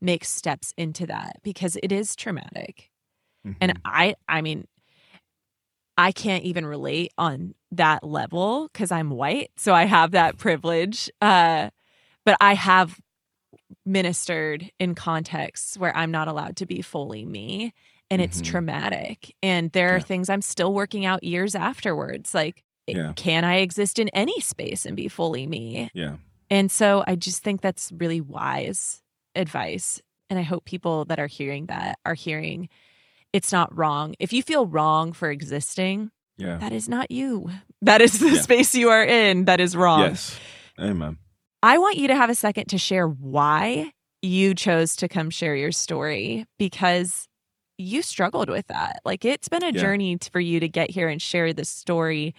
make steps into that because it is traumatic. Mm-hmm. And I I mean I can't even relate on that level cuz I'm white, so I have that privilege. Uh but I have ministered in contexts where I'm not allowed to be fully me and it's mm-hmm. traumatic. And there yeah. are things I'm still working out years afterwards like yeah. can I exist in any space and be fully me? Yeah. And so I just think that's really wise advice. And I hope people that are hearing that are hearing it's not wrong. If you feel wrong for existing, yeah. that is not you. That is the yeah. space you are in that is wrong. Yes. Amen. I want you to have a second to share why you chose to come share your story because you struggled with that. Like it's been a yeah. journey for you to get here and share this story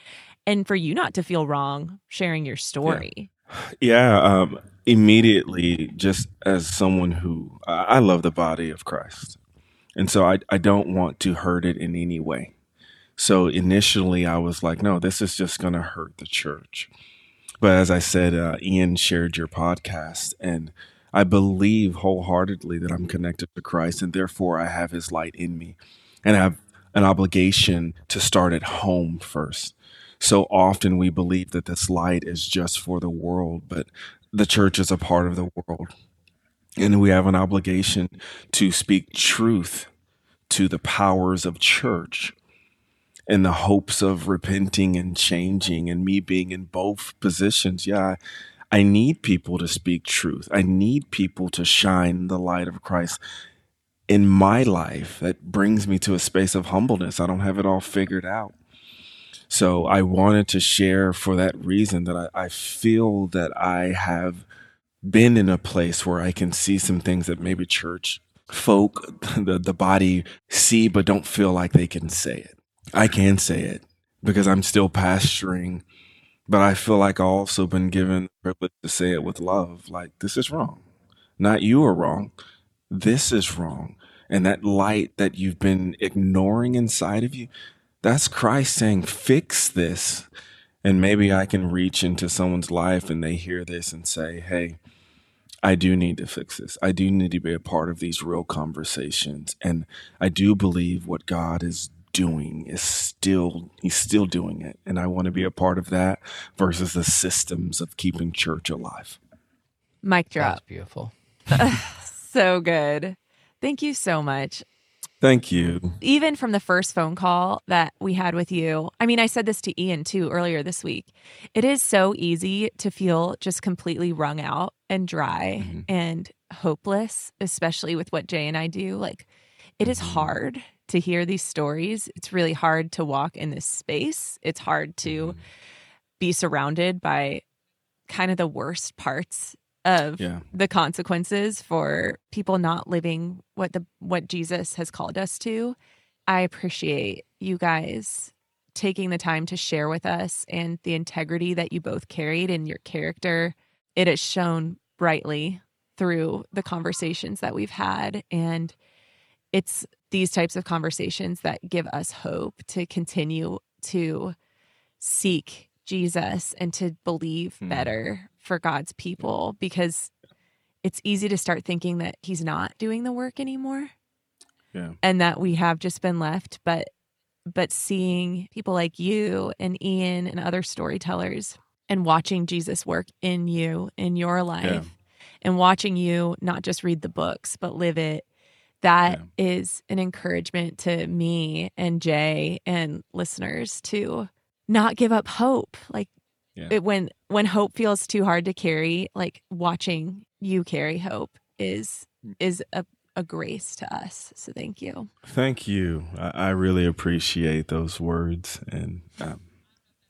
and for you not to feel wrong sharing your story. Yeah, yeah um, immediately, just as someone who I love the body of Christ, and so I I don't want to hurt it in any way. So initially, I was like, no, this is just going to hurt the church. But as I said, uh, Ian shared your podcast, and I believe wholeheartedly that I'm connected to Christ, and therefore I have His light in me, and I have an obligation to start at home first so often we believe that this light is just for the world, but the church is a part of the world. And we have an obligation to speak truth to the powers of church in the hopes of repenting and changing and me being in both positions. Yeah, I need people to speak truth. I need people to shine the light of Christ in my life that brings me to a space of humbleness. I don't have it all figured out. So I wanted to share for that reason that I, I feel that I have been in a place where I can see some things that maybe church folk, the, the body see, but don't feel like they can say it. I can say it because I'm still pastoring, but I feel like I've also been given the privilege to say it with love. Like, this is wrong. Not you are wrong. This is wrong. And that light that you've been ignoring inside of you, that's Christ saying, fix this. And maybe I can reach into someone's life and they hear this and say, hey, I do need to fix this. I do need to be a part of these real conversations. And I do believe what God is doing is still, He's still doing it. And I want to be a part of that versus the systems of keeping church alive. Mic drop. That's beautiful. [LAUGHS] so good. Thank you so much. Thank you. Even from the first phone call that we had with you, I mean, I said this to Ian too earlier this week. It is so easy to feel just completely wrung out and dry mm-hmm. and hopeless, especially with what Jay and I do. Like, it is mm-hmm. hard to hear these stories. It's really hard to walk in this space. It's hard to mm-hmm. be surrounded by kind of the worst parts of yeah. the consequences for people not living what the what Jesus has called us to. I appreciate you guys taking the time to share with us and the integrity that you both carried in your character. It has shown brightly through the conversations that we've had and it's these types of conversations that give us hope to continue to seek Jesus and to believe mm. better for God's people because it's easy to start thinking that he's not doing the work anymore. Yeah. And that we have just been left but but seeing people like you and Ian and other storytellers and watching Jesus work in you in your life yeah. and watching you not just read the books but live it That yeah. is an encouragement to me and Jay and listeners to not give up hope. Like yeah. it, when when hope feels too hard to carry, like watching you carry hope is mm. is a a grace to us. So thank you. Thank you. I, I really appreciate those words, and um,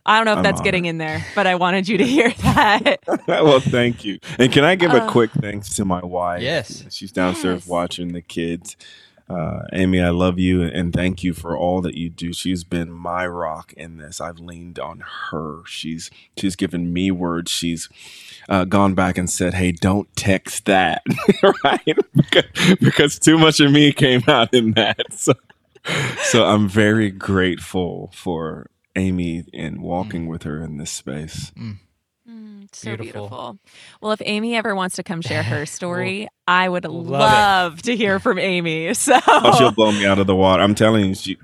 I don't know if I'm that's honored. getting in there, but I wanted you to hear [LAUGHS] that. [LAUGHS] well, thank you. And can I give uh, a quick thanks to my wife? Yes, she's downstairs yes. watching the kids. Uh, Amy, I love you and thank you for all that you do. She's been my rock in this. I've leaned on her. She's she's given me words. She's uh, gone back and said, "Hey, don't text that," [LAUGHS] right? because, because too much of me came out in that. So, so I'm very grateful for Amy and walking mm. with her in this space. Mm. Mm, so beautiful. beautiful. Well, if Amy ever wants to come share her [LAUGHS] story, I would love, love to hear from Amy. [LAUGHS] So oh, she'll blow me out of the water. I'm telling you, she,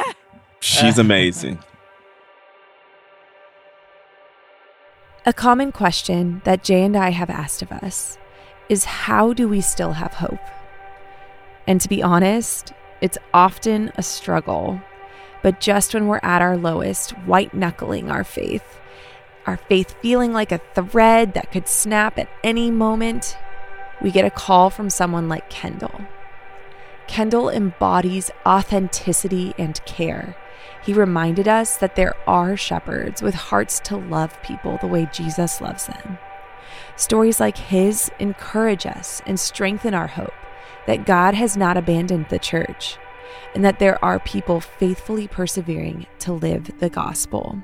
[LAUGHS] she's amazing. A common question that Jay and I have asked of us is how do we still have hope? And to be honest, it's often a struggle. But just when we're at our lowest, white knuckling our faith, our faith feeling like a thread that could snap at any moment, we get a call from someone like Kendall. Kendall embodies authenticity and care. He reminded us that there are shepherds with hearts to love people the way Jesus loves them. Stories like his encourage us and strengthen our hope that God has not abandoned the church and that there are people faithfully persevering to live the gospel.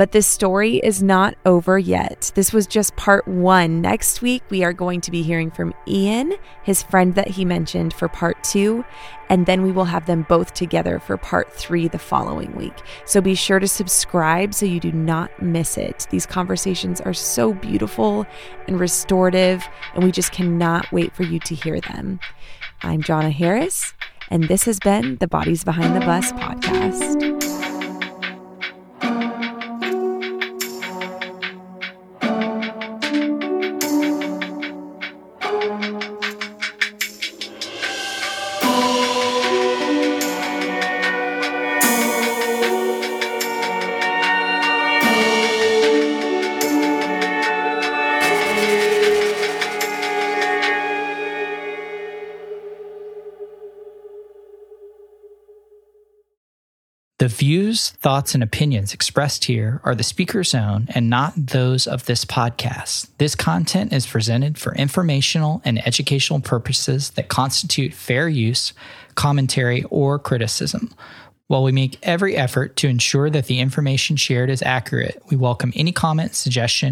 But this story is not over yet. This was just part one. Next week, we are going to be hearing from Ian, his friend that he mentioned, for part two. And then we will have them both together for part three the following week. So be sure to subscribe so you do not miss it. These conversations are so beautiful and restorative, and we just cannot wait for you to hear them. I'm Jonna Harris, and this has been the Bodies Behind the Bus podcast. Views, thoughts, and opinions expressed here are the speaker's own and not those of this podcast. This content is presented for informational and educational purposes that constitute fair use, commentary, or criticism. While we make every effort to ensure that the information shared is accurate, we welcome any comment, suggestion,